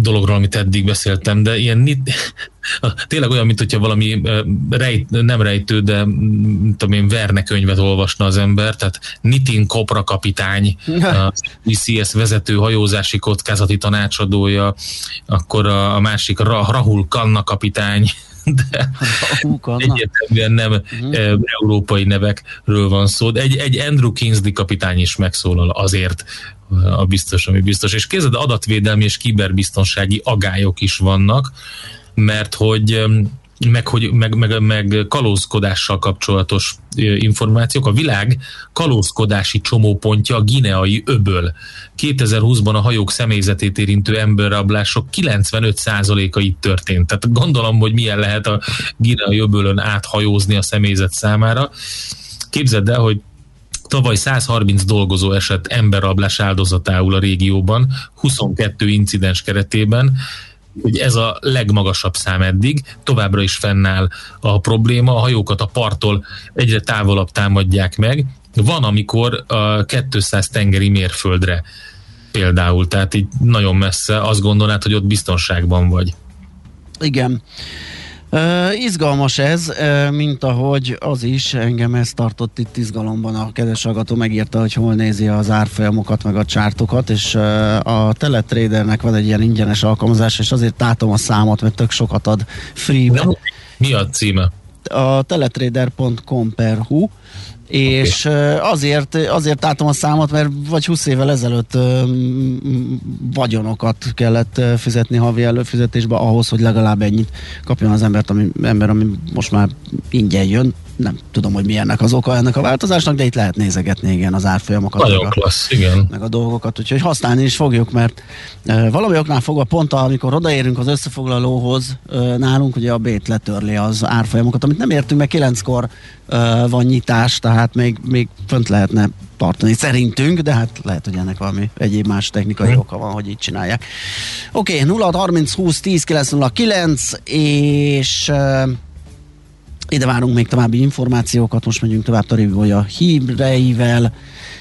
dologról, amit eddig beszéltem, de ilyen [laughs] tényleg olyan, mint hogyha valami rejt, nem rejtő, de tudom én, Verne könyvet olvasna az ember, tehát Nitin Kopra kapitány, [laughs] a ICS vezető hajózási kockázati tanácsadója, akkor a, a másik Rahul Kanna kapitány, [laughs] de egyértelműen nem uh-huh. európai nevekről van szó. De egy, egy Andrew Kingsley kapitány is megszólal azért, a biztos, ami biztos. És kézed adatvédelmi és kiberbiztonsági agályok is vannak, mert hogy meg, hogy, meg, meg, meg kalózkodással kapcsolatos információk. A világ kalózkodási csomópontja a Gineai öböl. 2020-ban a hajók személyzetét érintő emberrablások 95%-a itt történt. Tehát gondolom, hogy milyen lehet a Gineai öbölön áthajózni a személyzet számára. Képzeld el, hogy Tavaly 130 dolgozó esett emberrablás áldozatául a régióban, 22 incidens keretében, hogy ez a legmagasabb szám eddig, továbbra is fennáll a probléma, a hajókat a parttól egyre távolabb támadják meg, van, amikor a 200 tengeri mérföldre például, tehát így nagyon messze, azt gondolnád, hogy ott biztonságban vagy. Igen. Uh, izgalmas ez, uh, mint ahogy az is, engem ez tartott itt izgalomban, a kedves hallgató megírta, hogy hol nézi az árfolyamokat, meg a csártokat, és uh, a Teletradernek van egy ilyen ingyenes alkalmazás, és azért tátom a számot, mert tök sokat ad free Mi a címe? A teletrader.com per hu, és okay. azért, azért álltam a számot, mert vagy 20 évvel ezelőtt vagyonokat kellett fizetni havi előfizetésbe ahhoz, hogy legalább ennyit kapjon az embert, ami, ember, ami most már ingyen jön, nem tudom, hogy mi ennek az oka ennek a változásnak, de itt lehet nézegetni igen az árfolyamokat. Nagyon meg klassz, igen. Meg a dolgokat, úgyhogy használni is fogjuk, mert e, valami oknál fogva pont, amikor odaérünk az összefoglalóhoz, e, nálunk ugye a Bét letörli az árfolyamokat, amit nem értünk, mert kilenckor e, van nyitás, tehát még, még fönt lehetne tartani szerintünk, de hát lehet, hogy ennek valami egyéb más technikai oka van, hogy így csinálják. Oké, okay, 0 30 20 10 909 és ide várunk még további információkat, most megyünk tovább a híreivel,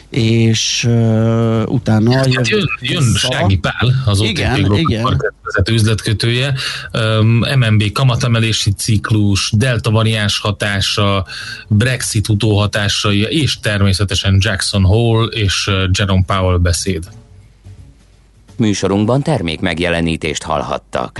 és uh, utána hát jön, jön, jön Sági Pál, az igen, OTP igen. vezető üzletkötője, um, MNB kamatemelési ciklus, delta variáns hatása, Brexit utóhatásai, és természetesen Jackson Hole és Jerome Powell beszéd. Műsorunkban termék megjelenítést hallhattak.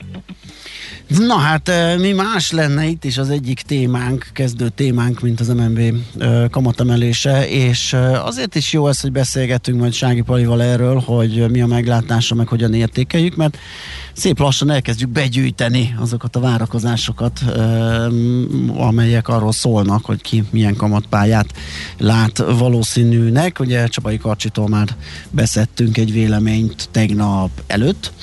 Na hát mi más lenne itt is? Az egyik témánk, kezdő témánk, mint az MNB kamatemelése, és azért is jó ez, hogy beszélgetünk majd Sági Palival erről, hogy mi a meglátása, meg hogyan értékeljük, mert szép lassan elkezdjük begyűjteni azokat a várakozásokat, amelyek arról szólnak, hogy ki milyen kamatpályát lát valószínűnek. Ugye Csapai Karcsitól már beszettünk egy véleményt tegnap előtt,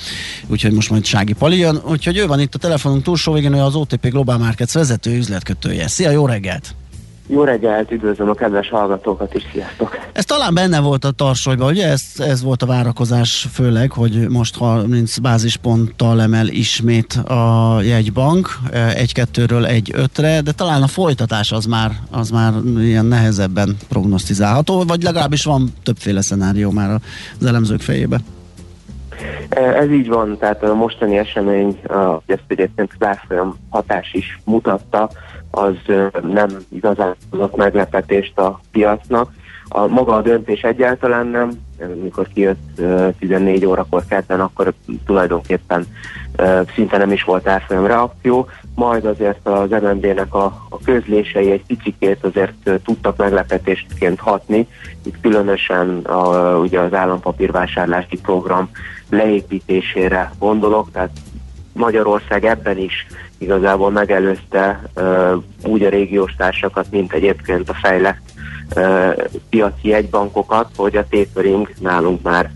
úgyhogy most majd Sági Pali jön, úgyhogy ő van itt a telefonunk túlsó végén, ő az OTP Global Markets vezető üzletkötője. Szia, jó reggelt! Jó reggelt, üdvözlöm a kedves hallgatókat is, sziasztok! Ez talán benne volt a tarsolyban, ugye? Ez, ez volt a várakozás főleg, hogy most 30 bázisponttal emel ismét a jegybank, egy-kettőről egy-ötre, de talán a folytatás az már, az már ilyen nehezebben prognosztizálható, vagy legalábbis van többféle szenárió már az elemzők fejébe. Ez így van, tehát a mostani esemény, ezt egyébként Lászlóan hatás is mutatta, az nem igazán hozott meglepetést a piacnak. A maga a döntés egyáltalán nem, mikor kijött 14 órakor kedden, akkor tulajdonképpen szinte nem is volt árfolyam reakció, majd azért az MNB-nek a, a közlései egy picikét azért tudtak meglepetésként hatni, itt különösen a, ugye az állampapírvásárlási program leépítésére gondolok, tehát Magyarország ebben is igazából megelőzte úgy a régiós társakat, mint egyébként a fejlett piaci jegybankokat, hogy a tapering nálunk már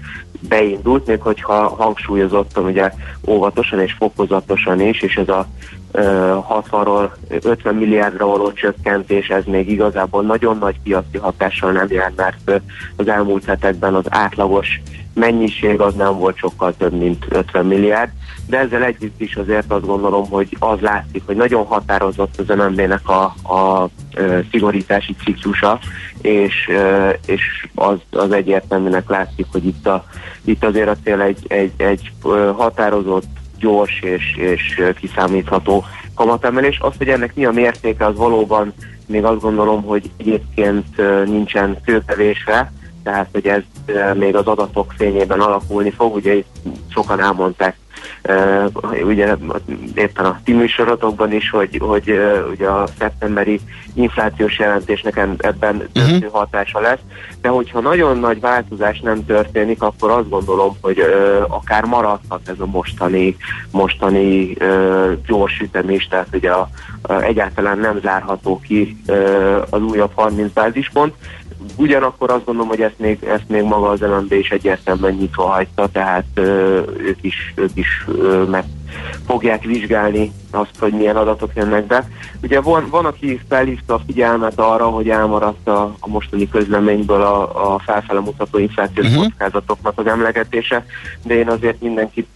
beindult, még hogyha hangsúlyozottan, ugye óvatosan és fokozatosan is, és ez a 60-ról 50 milliárdra való csökkentés, ez még igazából nagyon nagy piaci hatással nem jár, mert az elmúlt hetekben az átlagos mennyiség az nem volt sokkal több, mint 50 milliárd, de ezzel együtt is azért azt gondolom, hogy az látszik, hogy nagyon határozott az MNB-nek a, a, szigorítási ciklusa, és, és az, az egyértelműnek látszik, hogy itt, a, itt azért a cél egy, egy, egy határozott, gyors és, és kiszámítható kamatemelés. Az, hogy ennek mi a mértéke, az valóban még azt gondolom, hogy egyébként nincsen kőkevésre, tehát hogy ez még az adatok fényében alakulni fog. Ugye itt sokan elmondták ugye éppen a ti műsorotokban is, hogy, hogy ugye a szeptemberi inflációs jelentésnek ebben uh-huh. döntő hatása lesz, de hogyha nagyon nagy változás nem történik, akkor azt gondolom, hogy uh, akár maradhat ez a mostani, mostani gyors ütem is, tehát ugye a, a, egyáltalán nem zárható ki az újabb 30 bázispont, Ugyanakkor azt gondolom, hogy ezt még, ezt még maga az LMB is egyértelműen nyitva hagyta, tehát ö, ők is, ők is ö, meg fogják vizsgálni azt, hogy milyen adatok jönnek be. Ugye van, van aki felhívta a figyelmet arra, hogy elmaradt a, a mostani közleményből a, a felfele mutató inflációs uh-huh. kockázatoknak az emlegetése, de én azért mindenkit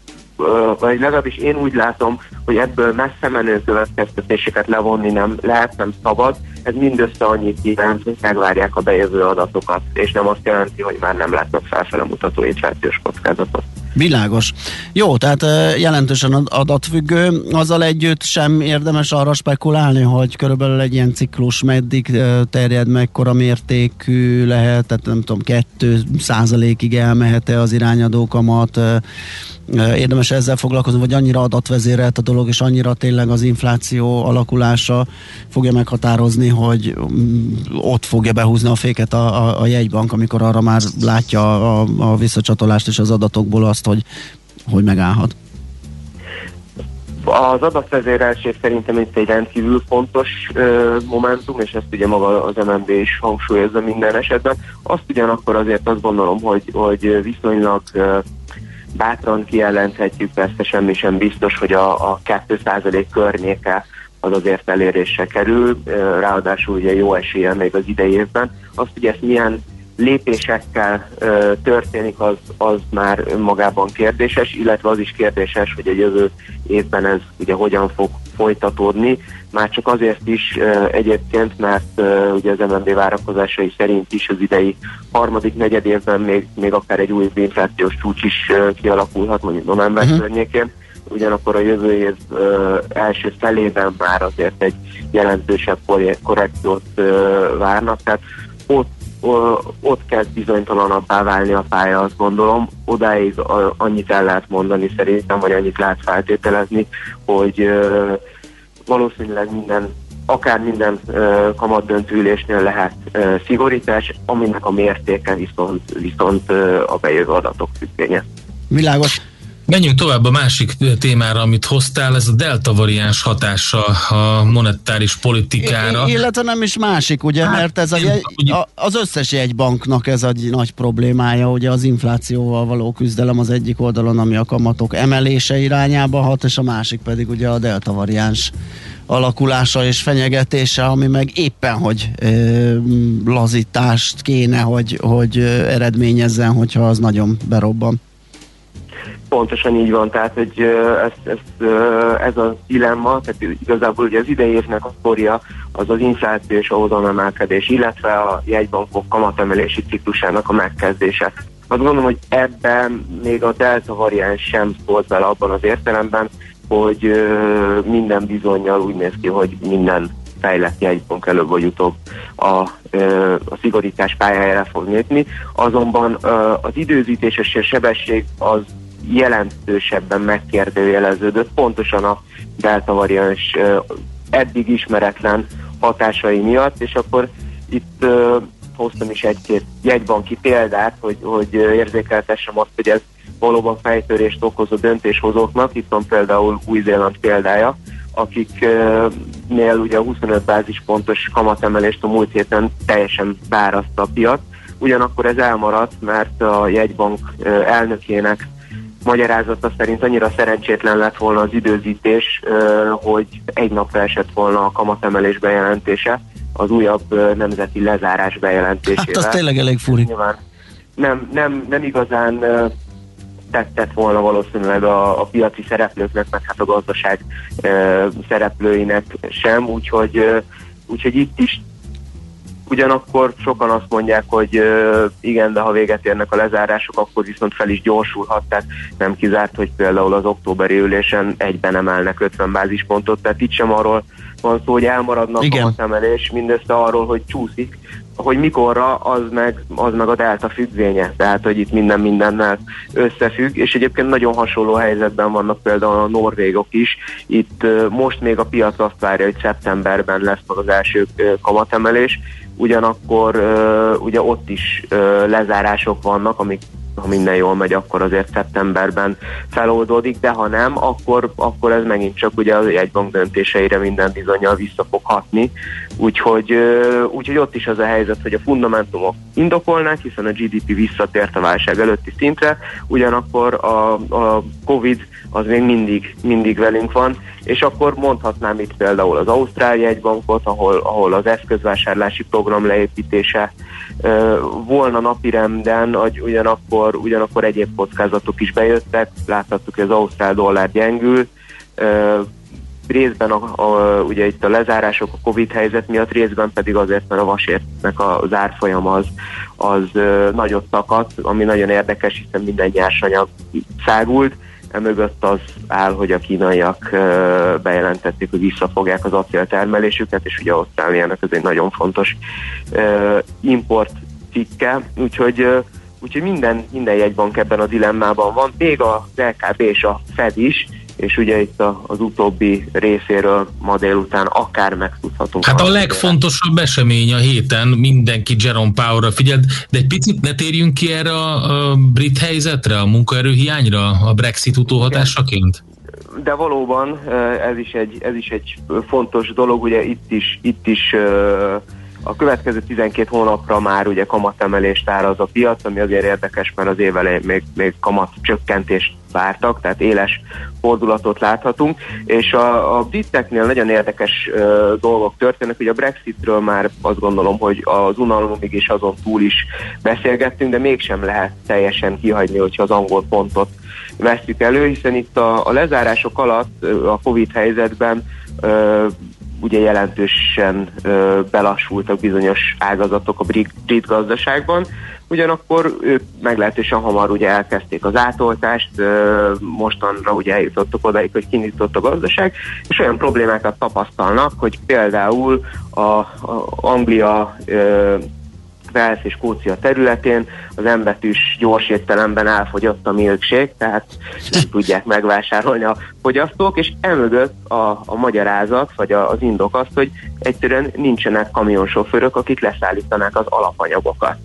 vagy legalábbis én úgy látom, hogy ebből messze menő következtetéseket levonni nem lehet, nem szabad. Ez mindössze annyit jelent, hogy megvárják a bejövő adatokat, és nem azt jelenti, hogy már nem látnak felfele mutató inflációs kockázatot. Világos. Jó, tehát jelentősen adatfüggő. Azzal együtt sem érdemes arra spekulálni, hogy körülbelül egy ilyen ciklus meddig terjed, mekkora mértékű lehet, tehát nem tudom, 2 százalékig elmehet-e az irányadó kamat, érdemes ezzel foglalkozni, vagy annyira adatvezérelt a dolog, és annyira tényleg az infláció alakulása fogja meghatározni, hogy mm, ott fogja behúzni a féket a, a, a jegybank, amikor arra már látja a, a visszacsatolást és az adatokból azt, hogy, hogy megállhat. Az adatvezérelség szerintem itt egy rendkívül fontos ö, momentum, és ezt ugye maga az MNB is hangsúlyozza minden esetben. Azt ugyanakkor azért azt gondolom, hogy, hogy viszonylag ö, bátran kijelenthetjük, persze semmi sem biztos, hogy a, a 2% környéke az azért elérésre kerül, ráadásul ugye jó esélye még az idei. Azt, hogy ezt milyen lépésekkel ö, történik, az, az már magában kérdéses, illetve az is kérdéses, hogy a jövő évben ez ugye hogyan fog folytatódni. Már csak azért is ö, egyébként, mert ö, ugye az MNB várakozásai szerint is az idei harmadik negyed évben még, még akár egy új inflációs csúcs is ö, kialakulhat, mondjuk november uh-huh. környékén ugyanakkor a jövő év ö, első felében már azért egy jelentősebb korrekciót ö, várnak, tehát ott ott kezd bizonytalanabbá válni a pálya, azt gondolom. Odáig annyit el lehet mondani szerintem, vagy annyit lehet feltételezni, hogy valószínűleg minden akár minden uh, kamatdöntőülésnél lehet uh, szigorítás, aminek a mértéke viszont, viszont a bejövő adatok függvénye. Világos. Menjünk tovább a másik témára, amit hoztál, ez a delta variáns hatása a monetáris politikára. I- illetve nem is másik, ugye, hát, mert ez a, jegy, a, az összes jegybanknak ez egy nagy problémája, ugye az inflációval való küzdelem az egyik oldalon, ami a kamatok emelése irányába hat, és a másik pedig ugye a delta variáns alakulása és fenyegetése, ami meg éppen, hogy ö, lazítást kéne, hogy, hogy eredményezzen, hogyha az nagyon berobban. Pontosan így van, tehát hogy ez, ez, ez a dilemma, tehát igazából ugye az idei évnek a sztoria az az infláció és a hozamemelkedés, illetve a jegybankok kamatemelési ciklusának a megkezdése. Azt gondolom, hogy ebben még a delta variáns sem szólt bele abban az értelemben, hogy minden bizonyal úgy néz ki, hogy minden fejlett jegybank előbb vagy utóbb a, a szigorítás pályájára fog nyitni. Azonban az időzítés és a sebesség az jelentősebben megkérdőjeleződött, pontosan a delta variáns eddig ismeretlen hatásai miatt, és akkor itt hoztam is egy-két jegybanki példát, hogy, hogy érzékeltessem azt, hogy ez valóban fejtörést okoz a döntéshozóknak. Itt van például Új-Zéland példája, akiknél ugye a 25 bázispontos kamatemelést a múlt héten teljesen báraszta a piac. Ugyanakkor ez elmaradt, mert a jegybank elnökének magyarázata szerint annyira szerencsétlen lett volna az időzítés, hogy egy napra esett volna a kamatemelés bejelentése az újabb nemzeti lezárás bejelentésével. Hát az tényleg elég furi. Nyilván nem, nem, nem igazán tett volna valószínűleg a, a piaci szereplőknek, meg hát a gazdaság e, szereplőinek sem, úgyhogy, e, úgyhogy itt is Ugyanakkor sokan azt mondják, hogy igen, de ha véget érnek a lezárások, akkor viszont fel is gyorsulhat, tehát nem kizárt, hogy például az októberi ülésen egyben emelnek 50 bázispontot, tehát itt sem arról van szó, hogy elmaradnak Igen. a kamatemelés, mindössze arról, hogy csúszik, hogy mikorra, az meg, az meg a delta függvénye, tehát hogy itt minden mindennel összefügg, és egyébként nagyon hasonló helyzetben vannak például a norvégok is. Itt most még a piac azt várja, hogy szeptemberben lesz meg az első kamatemelés, ugyanakkor ugye ott is lezárások vannak, amik ha minden jól megy, akkor azért szeptemberben feloldódik, de ha nem, akkor, akkor ez megint csak ugye az jegybank döntéseire minden bizonyal vissza fog hatni. Úgyhogy, úgyhogy ott is az a helyzet, hogy a fundamentumok indokolnák, hiszen a GDP visszatért a válság előtti szintre, ugyanakkor a, a Covid az még mindig, mindig velünk van, és akkor mondhatnám itt például az Ausztrál jegybankot, ahol, ahol az eszközvásárlási program leépítése volna napirenden, hogy ugyanakkor, ugyanakkor egyéb kockázatok is bejöttek, láthattuk, hogy az Ausztrál dollár gyengül, részben a, a, ugye itt a lezárások a Covid helyzet miatt, részben pedig azért, mert a vasértnek az árfolyam az, az nagyot szakadt, ami nagyon érdekes, hiszen minden nyersanyag szágult, emögött az áll, hogy a kínaiak bejelentették, hogy visszafogják az acéltermelésüket, és ugye Ausztráliának ez egy nagyon fontos import cikke, úgyhogy Úgyhogy minden, minden jegybank ebben a dilemmában van, még az LKB és a Fed is, és ugye itt a, az utóbbi részéről ma délután akár megtudhatunk. Hát a legfontosabb esemény a héten, mindenki Jerome Powell-ra figyel, de egy picit ne térjünk ki erre a, a brit helyzetre, a munkaerőhiányra, a Brexit utóhatásaként? De valóban ez is egy, ez is egy fontos dolog, ugye itt is, itt is a következő 12 hónapra már ugye kamatemelést áraz a piac, ami azért érdekes, mert az év elején még, még kamat csökkentést vártak, tehát éles fordulatot láthatunk, és a, a briteknél nagyon érdekes uh, dolgok történnek, hogy a Brexitről már azt gondolom, hogy az unalomig és azon túl is beszélgettünk, de mégsem lehet teljesen kihagyni, hogyha az angol pontot vesztjük elő, hiszen itt a, a lezárások alatt a Covid helyzetben uh, ugye jelentősen ö, belassultak bizonyos ágazatok a brit, brit gazdaságban, ugyanakkor ők meglehetősen hamar ugye elkezdték az átoltást, ö, mostanra ugye eljutottak odaig, hogy kinyitott a gazdaság, és olyan problémákat tapasztalnak, hogy például a, a Anglia ö, Wales és Skócia területén. Az embetűs gyors étteremben elfogyott a milkség, tehát nem tudják megvásárolni a fogyasztók, és emögött a, a magyarázat, vagy a, az indok az, hogy egyszerűen nincsenek kamionsofőrök, akik leszállítanák az alapanyagokat.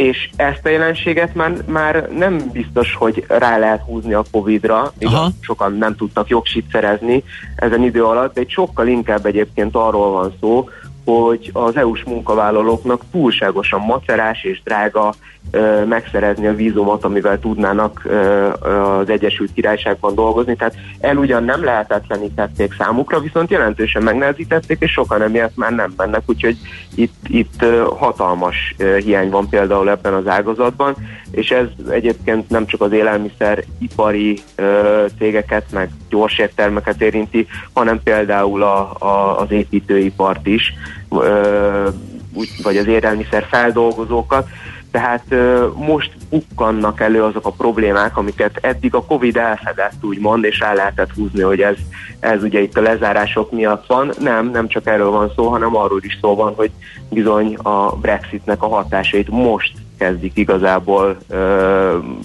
És ezt a jelenséget már, már nem biztos, hogy rá lehet húzni a Covid-ra, igaz, sokan nem tudtak jogsit szerezni ezen idő alatt, de egy sokkal inkább egyébként arról van szó, hogy az EU-s munkavállalóknak túlságosan macerás és drága ö, megszerezni a vízumot, amivel tudnának ö, az Egyesült Királyságban dolgozni. Tehát el ugyan nem lehetetlenítették számukra, viszont jelentősen megnehezítették, és sokan emiatt már nem mennek, úgyhogy itt, itt hatalmas hiány van például ebben az ágazatban, és ez egyébként nem csak az élelmiszer ipari ö, cégeket, meg gyorsértermeket érinti, hanem például a, a, az építőipart is, ö, úgy, vagy az élelmiszer feldolgozókat. Tehát ö, most bukkannak elő azok a problémák, amiket eddig a Covid elfedett, úgymond, és rá lehetett húzni, hogy ez, ez ugye itt a lezárások miatt van. Nem, nem csak erről van szó, hanem arról is szó van, hogy bizony a Brexitnek a hatásait most kezdik igazából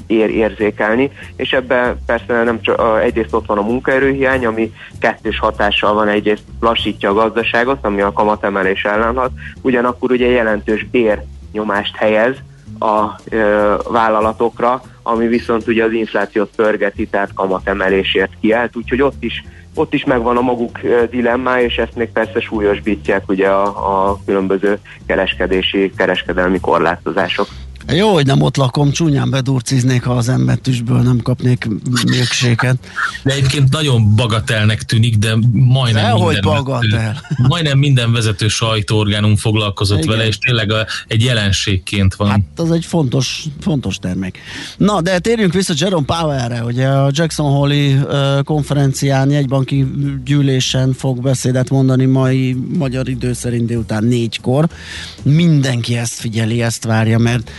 ér, érzékelni, és ebben persze nem csak, egyrészt ott van a munkaerőhiány, ami kettős hatással van, egyrészt lassítja a gazdaságot, ami a kamatemelés ellen hat, ugyanakkor ugye jelentős bérnyomást helyez a ö, vállalatokra, ami viszont ugye az inflációt pörgeti, tehát kamatemelésért kiállt, úgyhogy ott is ott is megvan a maguk dilemmája, és ezt még persze súlyosbítják ugye a, a különböző kereskedési, kereskedelmi korlátozások. Jó, hogy nem ott lakom, csúnyán bedurciznék, ha az embetűsből nem kapnék milkséket. De egyébként nagyon bagatelnek tűnik, de majdnem Dehogy minden, bagatel. [laughs] majdnem minden vezető sajtóorgánum foglalkozott Igen. vele, és tényleg a, egy jelenségként van. Hát az egy fontos, fontos termék. Na, de térjünk vissza Jerome Powellre, ugye a Jackson Hole-i konferencián, jegybanki gyűlésen fog beszédet mondani mai magyar idő szerint délután négykor. Mindenki ezt figyeli, ezt várja, mert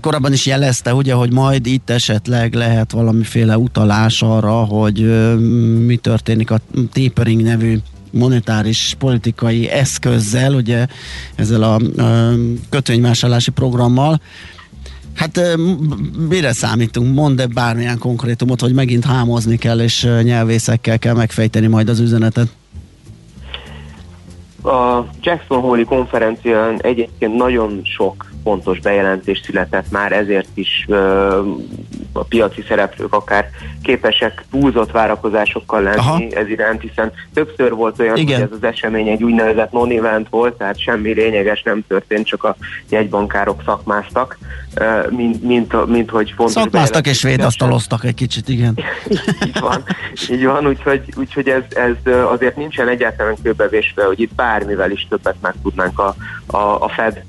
korábban is jelezte, ugye, hogy majd itt esetleg lehet valamiféle utalás arra, hogy mi történik a tapering nevű monetáris politikai eszközzel, ugye ezzel a kötvényvásárlási programmal. Hát mire számítunk? Mondd -e bármilyen konkrétumot, hogy megint hámozni kell, és nyelvészekkel kell megfejteni majd az üzenetet. A Jackson Hole-i konferencián egyébként nagyon sok fontos bejelentés született már, ezért is a piaci szereplők akár képesek túlzott várakozásokkal lenni Aha. ez iránt, hiszen többször volt olyan, Igen. hogy ez az esemény egy úgynevezett non-event volt, tehát semmi lényeges nem történt, csak a jegybankárok szakmáztak, mint, mint, mint hogy fontos Szakmáztak és védasztaloztak egy kicsit, igen. [laughs] így van, így van úgyhogy, úgyhogy ez, ez azért nincsen egyáltalán kőbevésve, hogy itt bármivel is többet meg tudnánk a, a, a Fed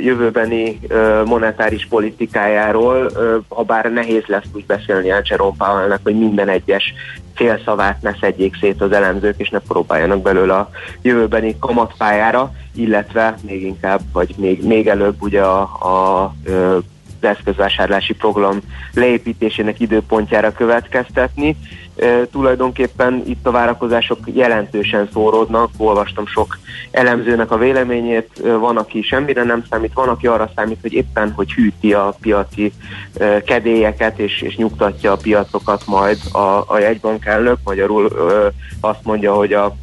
jövőbeni monetáris politikájáról, ha bár nehéz lesz úgy beszélni el Jerome Powellnek, hogy minden egyes félszavát ne szedjék szét az elemzők, és ne próbáljanak belőle a jövőbeni kamatpályára, illetve még inkább, vagy még, még előbb ugye a, a, a az eszközvásárlási program leépítésének időpontjára következtetni. Tulajdonképpen itt a várakozások jelentősen szóródnak, olvastam sok elemzőnek a véleményét, van, aki semmire nem számít, van, aki arra számít, hogy éppen, hogy hűti a piaci kedélyeket, és, és nyugtatja a piacokat majd a, a jegybank elnök, magyarul azt mondja, hogy a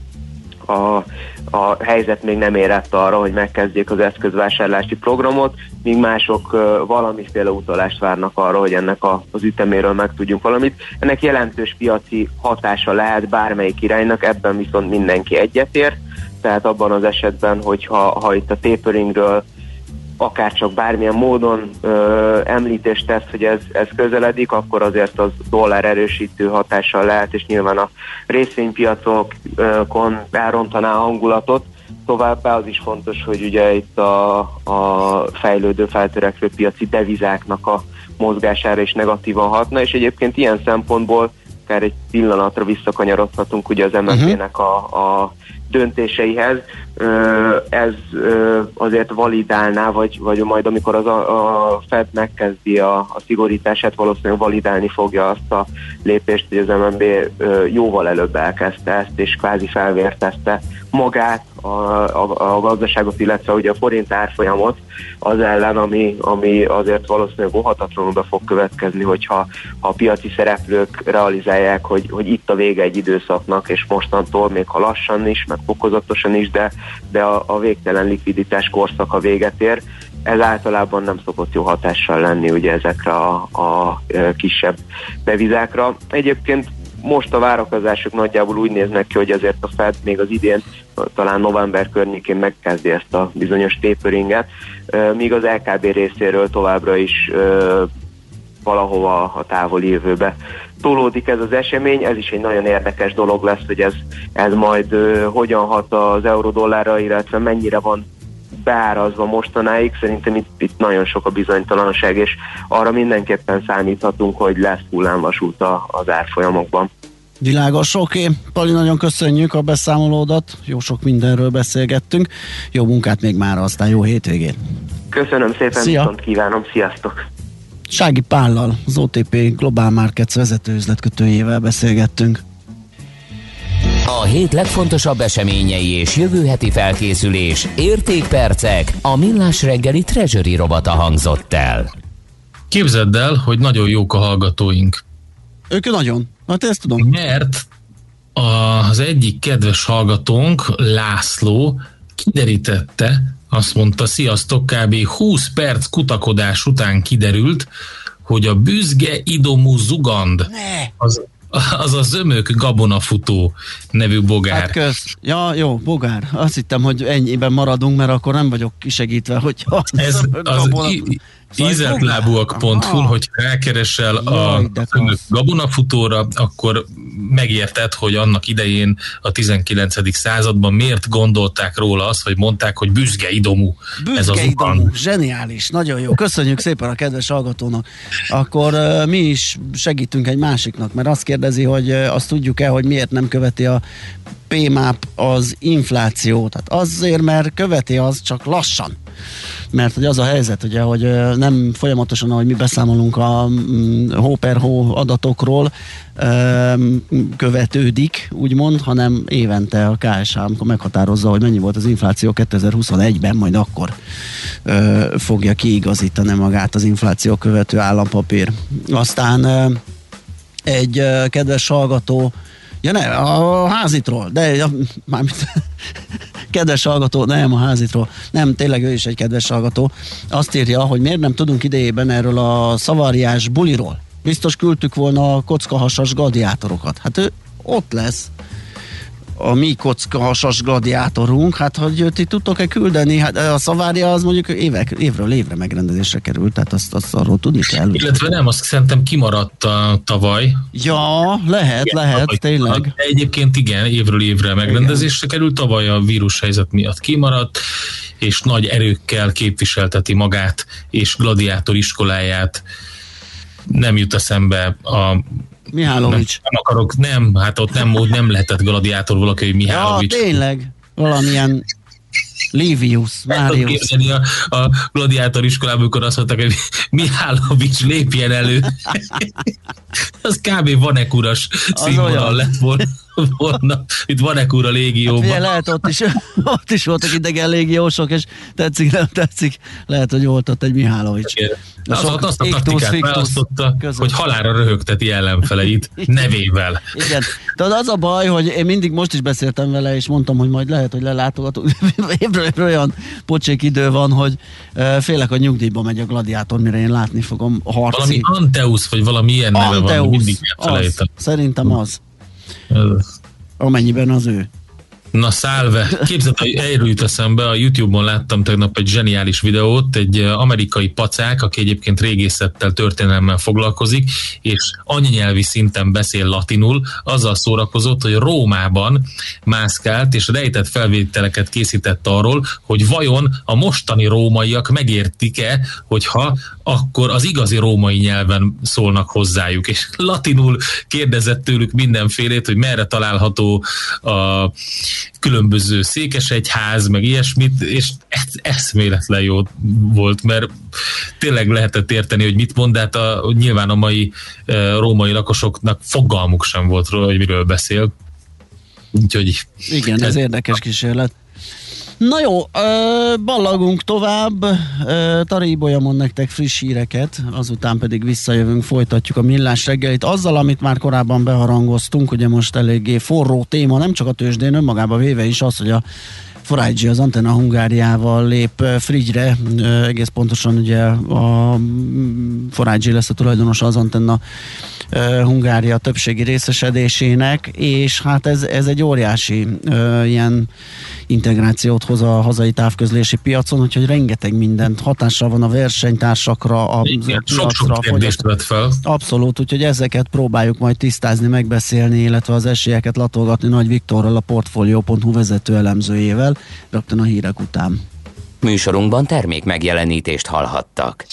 a, a helyzet még nem érett arra, hogy megkezdjék az eszközvásárlási programot, míg mások valamiféle utalást várnak arra, hogy ennek a, az üteméről megtudjunk valamit. Ennek jelentős piaci hatása lehet bármelyik iránynak, ebben viszont mindenki egyetért, tehát abban az esetben, hogyha ha itt a taperingről akár csak bármilyen módon ö, említést tesz, hogy ez, ez közeledik, akkor azért az dollár erősítő hatással lehet, és nyilván a részvénypiacokon elrontaná a hangulatot. Továbbá az is fontos, hogy ugye itt a, a fejlődő, feltörekvő piaci devizáknak a mozgására is negatívan hatna, és egyébként ilyen szempontból akár egy pillanatra visszakanyarodhatunk ugye az MNP-nek a, a döntéseihez, ez azért validálná, vagy, vagy majd amikor az a, a Fed megkezdi a, a szigorítását, valószínűleg validálni fogja azt a lépést, hogy az MNB jóval előbb elkezdte ezt, és kvázi felvértezte magát, a, a, a gazdaságot, illetve ugye a forint árfolyamot az ellen, ami, ami azért valószínűleg óhatatlanul be fog következni, hogyha ha a piaci szereplők realizálják, hogy, hogy itt a vége egy időszaknak, és mostantól még ha lassan is, meg fokozatosan is, de, de a, a végtelen likviditás korszaka véget ér, ez általában nem szokott jó hatással lenni ugye ezekre a, a kisebb devizákra. Egyébként most a várakozások nagyjából úgy néznek ki, hogy azért a Fed még az idén, talán november környékén megkezdi ezt a bizonyos taperinget, míg az LKB részéről továbbra is valahova a távoli jövőbe tolódik ez az esemény, ez is egy nagyon érdekes dolog lesz, hogy ez, ez majd hogyan hat az euró-dollárra, illetve mennyire van beárazva mostanáig, szerintem itt, itt nagyon sok a bizonytalanság, és arra mindenképpen számíthatunk, hogy lesz hullámvasút az árfolyamokban. Világos, oké. Okay. Pali, nagyon köszönjük a beszámolódat, jó sok mindenről beszélgettünk. Jó munkát még már, aztán jó hétvégét. Köszönöm szépen, Szia. viszont kívánom, sziasztok! Sági Pállal, az OTP Global Markets vezető üzletkötőjével beszélgettünk. A hét legfontosabb eseményei és jövő heti felkészülés, értékpercek, a millás reggeli treasury robata hangzott el. Képzeld el, hogy nagyon jók a hallgatóink. Ők nagyon. Hát ezt tudom. Mert az egyik kedves hallgatónk, László, kiderítette, azt mondta, sziasztok, kb. 20 perc kutakodás után kiderült, hogy a büzge idomú zugand az az a zömök gabonafutó nevű bogár. Hát kösz. Ja, jó, bogár. Azt hittem, hogy ennyiben maradunk, mert akkor nem vagyok kisegítve, hogy az Ez az ízeltlábúak.hu, hogy rákeresel a gabonafutóra, akkor megérted, hogy annak idején a 19. században miért gondolták róla azt, hogy mondták, hogy büzge idomú. Büzge ez az idomú, zseniális, nagyon jó. Köszönjük szépen a kedves hallgatónak. Akkor uh, mi is segítünk egy másiknak, mert azt kérdezi, hogy uh, azt tudjuk-e, hogy miért nem követi a PMAP az inflációt. Tehát azért, mert követi az csak lassan. Mert hogy az a helyzet, ugye, hogy nem folyamatosan, ahogy mi beszámolunk a mm, hó per hó adatokról, követődik, úgymond, hanem évente a KSH, amikor meghatározza, hogy mennyi volt az infláció 2021-ben, majd akkor fogja kiigazítani magát az infláció követő állampapír. Aztán egy kedves hallgató Ja ne, a házitról, de ja, mármint [laughs] kedves hallgató, nem a házitról, nem, tényleg ő is egy kedves hallgató. Azt írja, hogy miért nem tudunk idejében erről a szavariás buliról. Biztos küldtük volna a kockahasas gladiátorokat. Hát ő ott lesz a mi kockahasas gladiátorunk, hát hogy ti tudtok-e küldeni? Hát a szavária az mondjuk évek, évről évre megrendezésre került, tehát azt, azt arról tudni kell. Illetve nem, azt szerintem kimaradt a tavaly. Ja, lehet, Igen, lehet, tavaly tényleg. De egyébként igen, évről évre megrendezésre került, tavaly a vírushelyzet miatt kimaradt, és nagy erőkkel képviselteti magát, és gladiátor iskoláját nem jut eszembe a Mihálovics. nem akarok, nem, hát ott nem, ott nem lehetett gladiátor valaki, hogy Ja, Mihálovics. tényleg. Valamilyen Livius, Márius. képzelni a, a gladiátor iskolában, amikor azt mondták, hogy Mihálovics lépjen elő. [laughs] az kb. Vanek uras színvonal lett volna. Volna. Itt Vanek ura Ugye légióban. lehet ott is, ott is voltak idegen légiósok, és tetszik, nem tetszik, lehet, hogy volt ott egy Mihálovics. A Az, sok azt a taktikát választotta, között. hogy halára röhögteti ellenfeleit [laughs] nevével. Igen. Tehát az a baj, hogy én mindig most is beszéltem vele, és mondtam, hogy majd lehet, hogy lelátogatunk. [laughs] Évről évre olyan pocsék idő van, hogy félek, hogy nyugdíjba megy a gladiátor, mire én látni fogom harci. Valami Anteus, vagy valami ilyen neve van, Anteus, mindig az, szerintem az, amennyiben az ő. Na szálve, képzeld, hogy erről jut eszembe, a Youtube-on láttam tegnap egy zseniális videót, egy amerikai pacák, aki egyébként régészettel, történelemmel foglalkozik, és anyanyelvi szinten beszél latinul, azzal szórakozott, hogy Rómában mászkált, és rejtett felvételeket készített arról, hogy vajon a mostani rómaiak megértik-e, hogyha akkor az igazi római nyelven szólnak hozzájuk, és latinul kérdezett tőlük mindenfélét, hogy merre található a különböző székesegyház, meg ilyesmit, és ez eszméletlen jó volt, mert tényleg lehetett érteni, hogy mit mond, de hát a, nyilván a mai eh, római lakosoknak fogalmuk sem volt róla, hogy miről beszél. Úgyhogy Igen, ez érdekes kísérlet. Na jó, ö, ballagunk tovább, ö, Tari Ibolya mond nektek friss híreket, azután pedig visszajövünk, folytatjuk a millás reggelit. Azzal, amit már korábban beharangoztunk, ugye most eléggé forró téma, nem csak a tőzsdén önmagába véve is az, hogy a Forage az Antenna Hungáriával lép frigyre, egész pontosan ugye a Forage lesz a tulajdonosa az Antenna Hungária többségi részesedésének, és hát ez, ez egy óriási ilyen integrációt hoz a hazai távközlési piacon, úgyhogy rengeteg mindent hatással van a versenytársakra, a igen, piacra, sok-sok a kérdést vett fel. Abszolút, úgyhogy ezeket próbáljuk majd tisztázni, megbeszélni, illetve az esélyeket latolgatni Nagy Viktorral, a Portfolio.hu vezető elemzőjével, rögtön a hírek után. Műsorunkban termék megjelenítést hallhattak.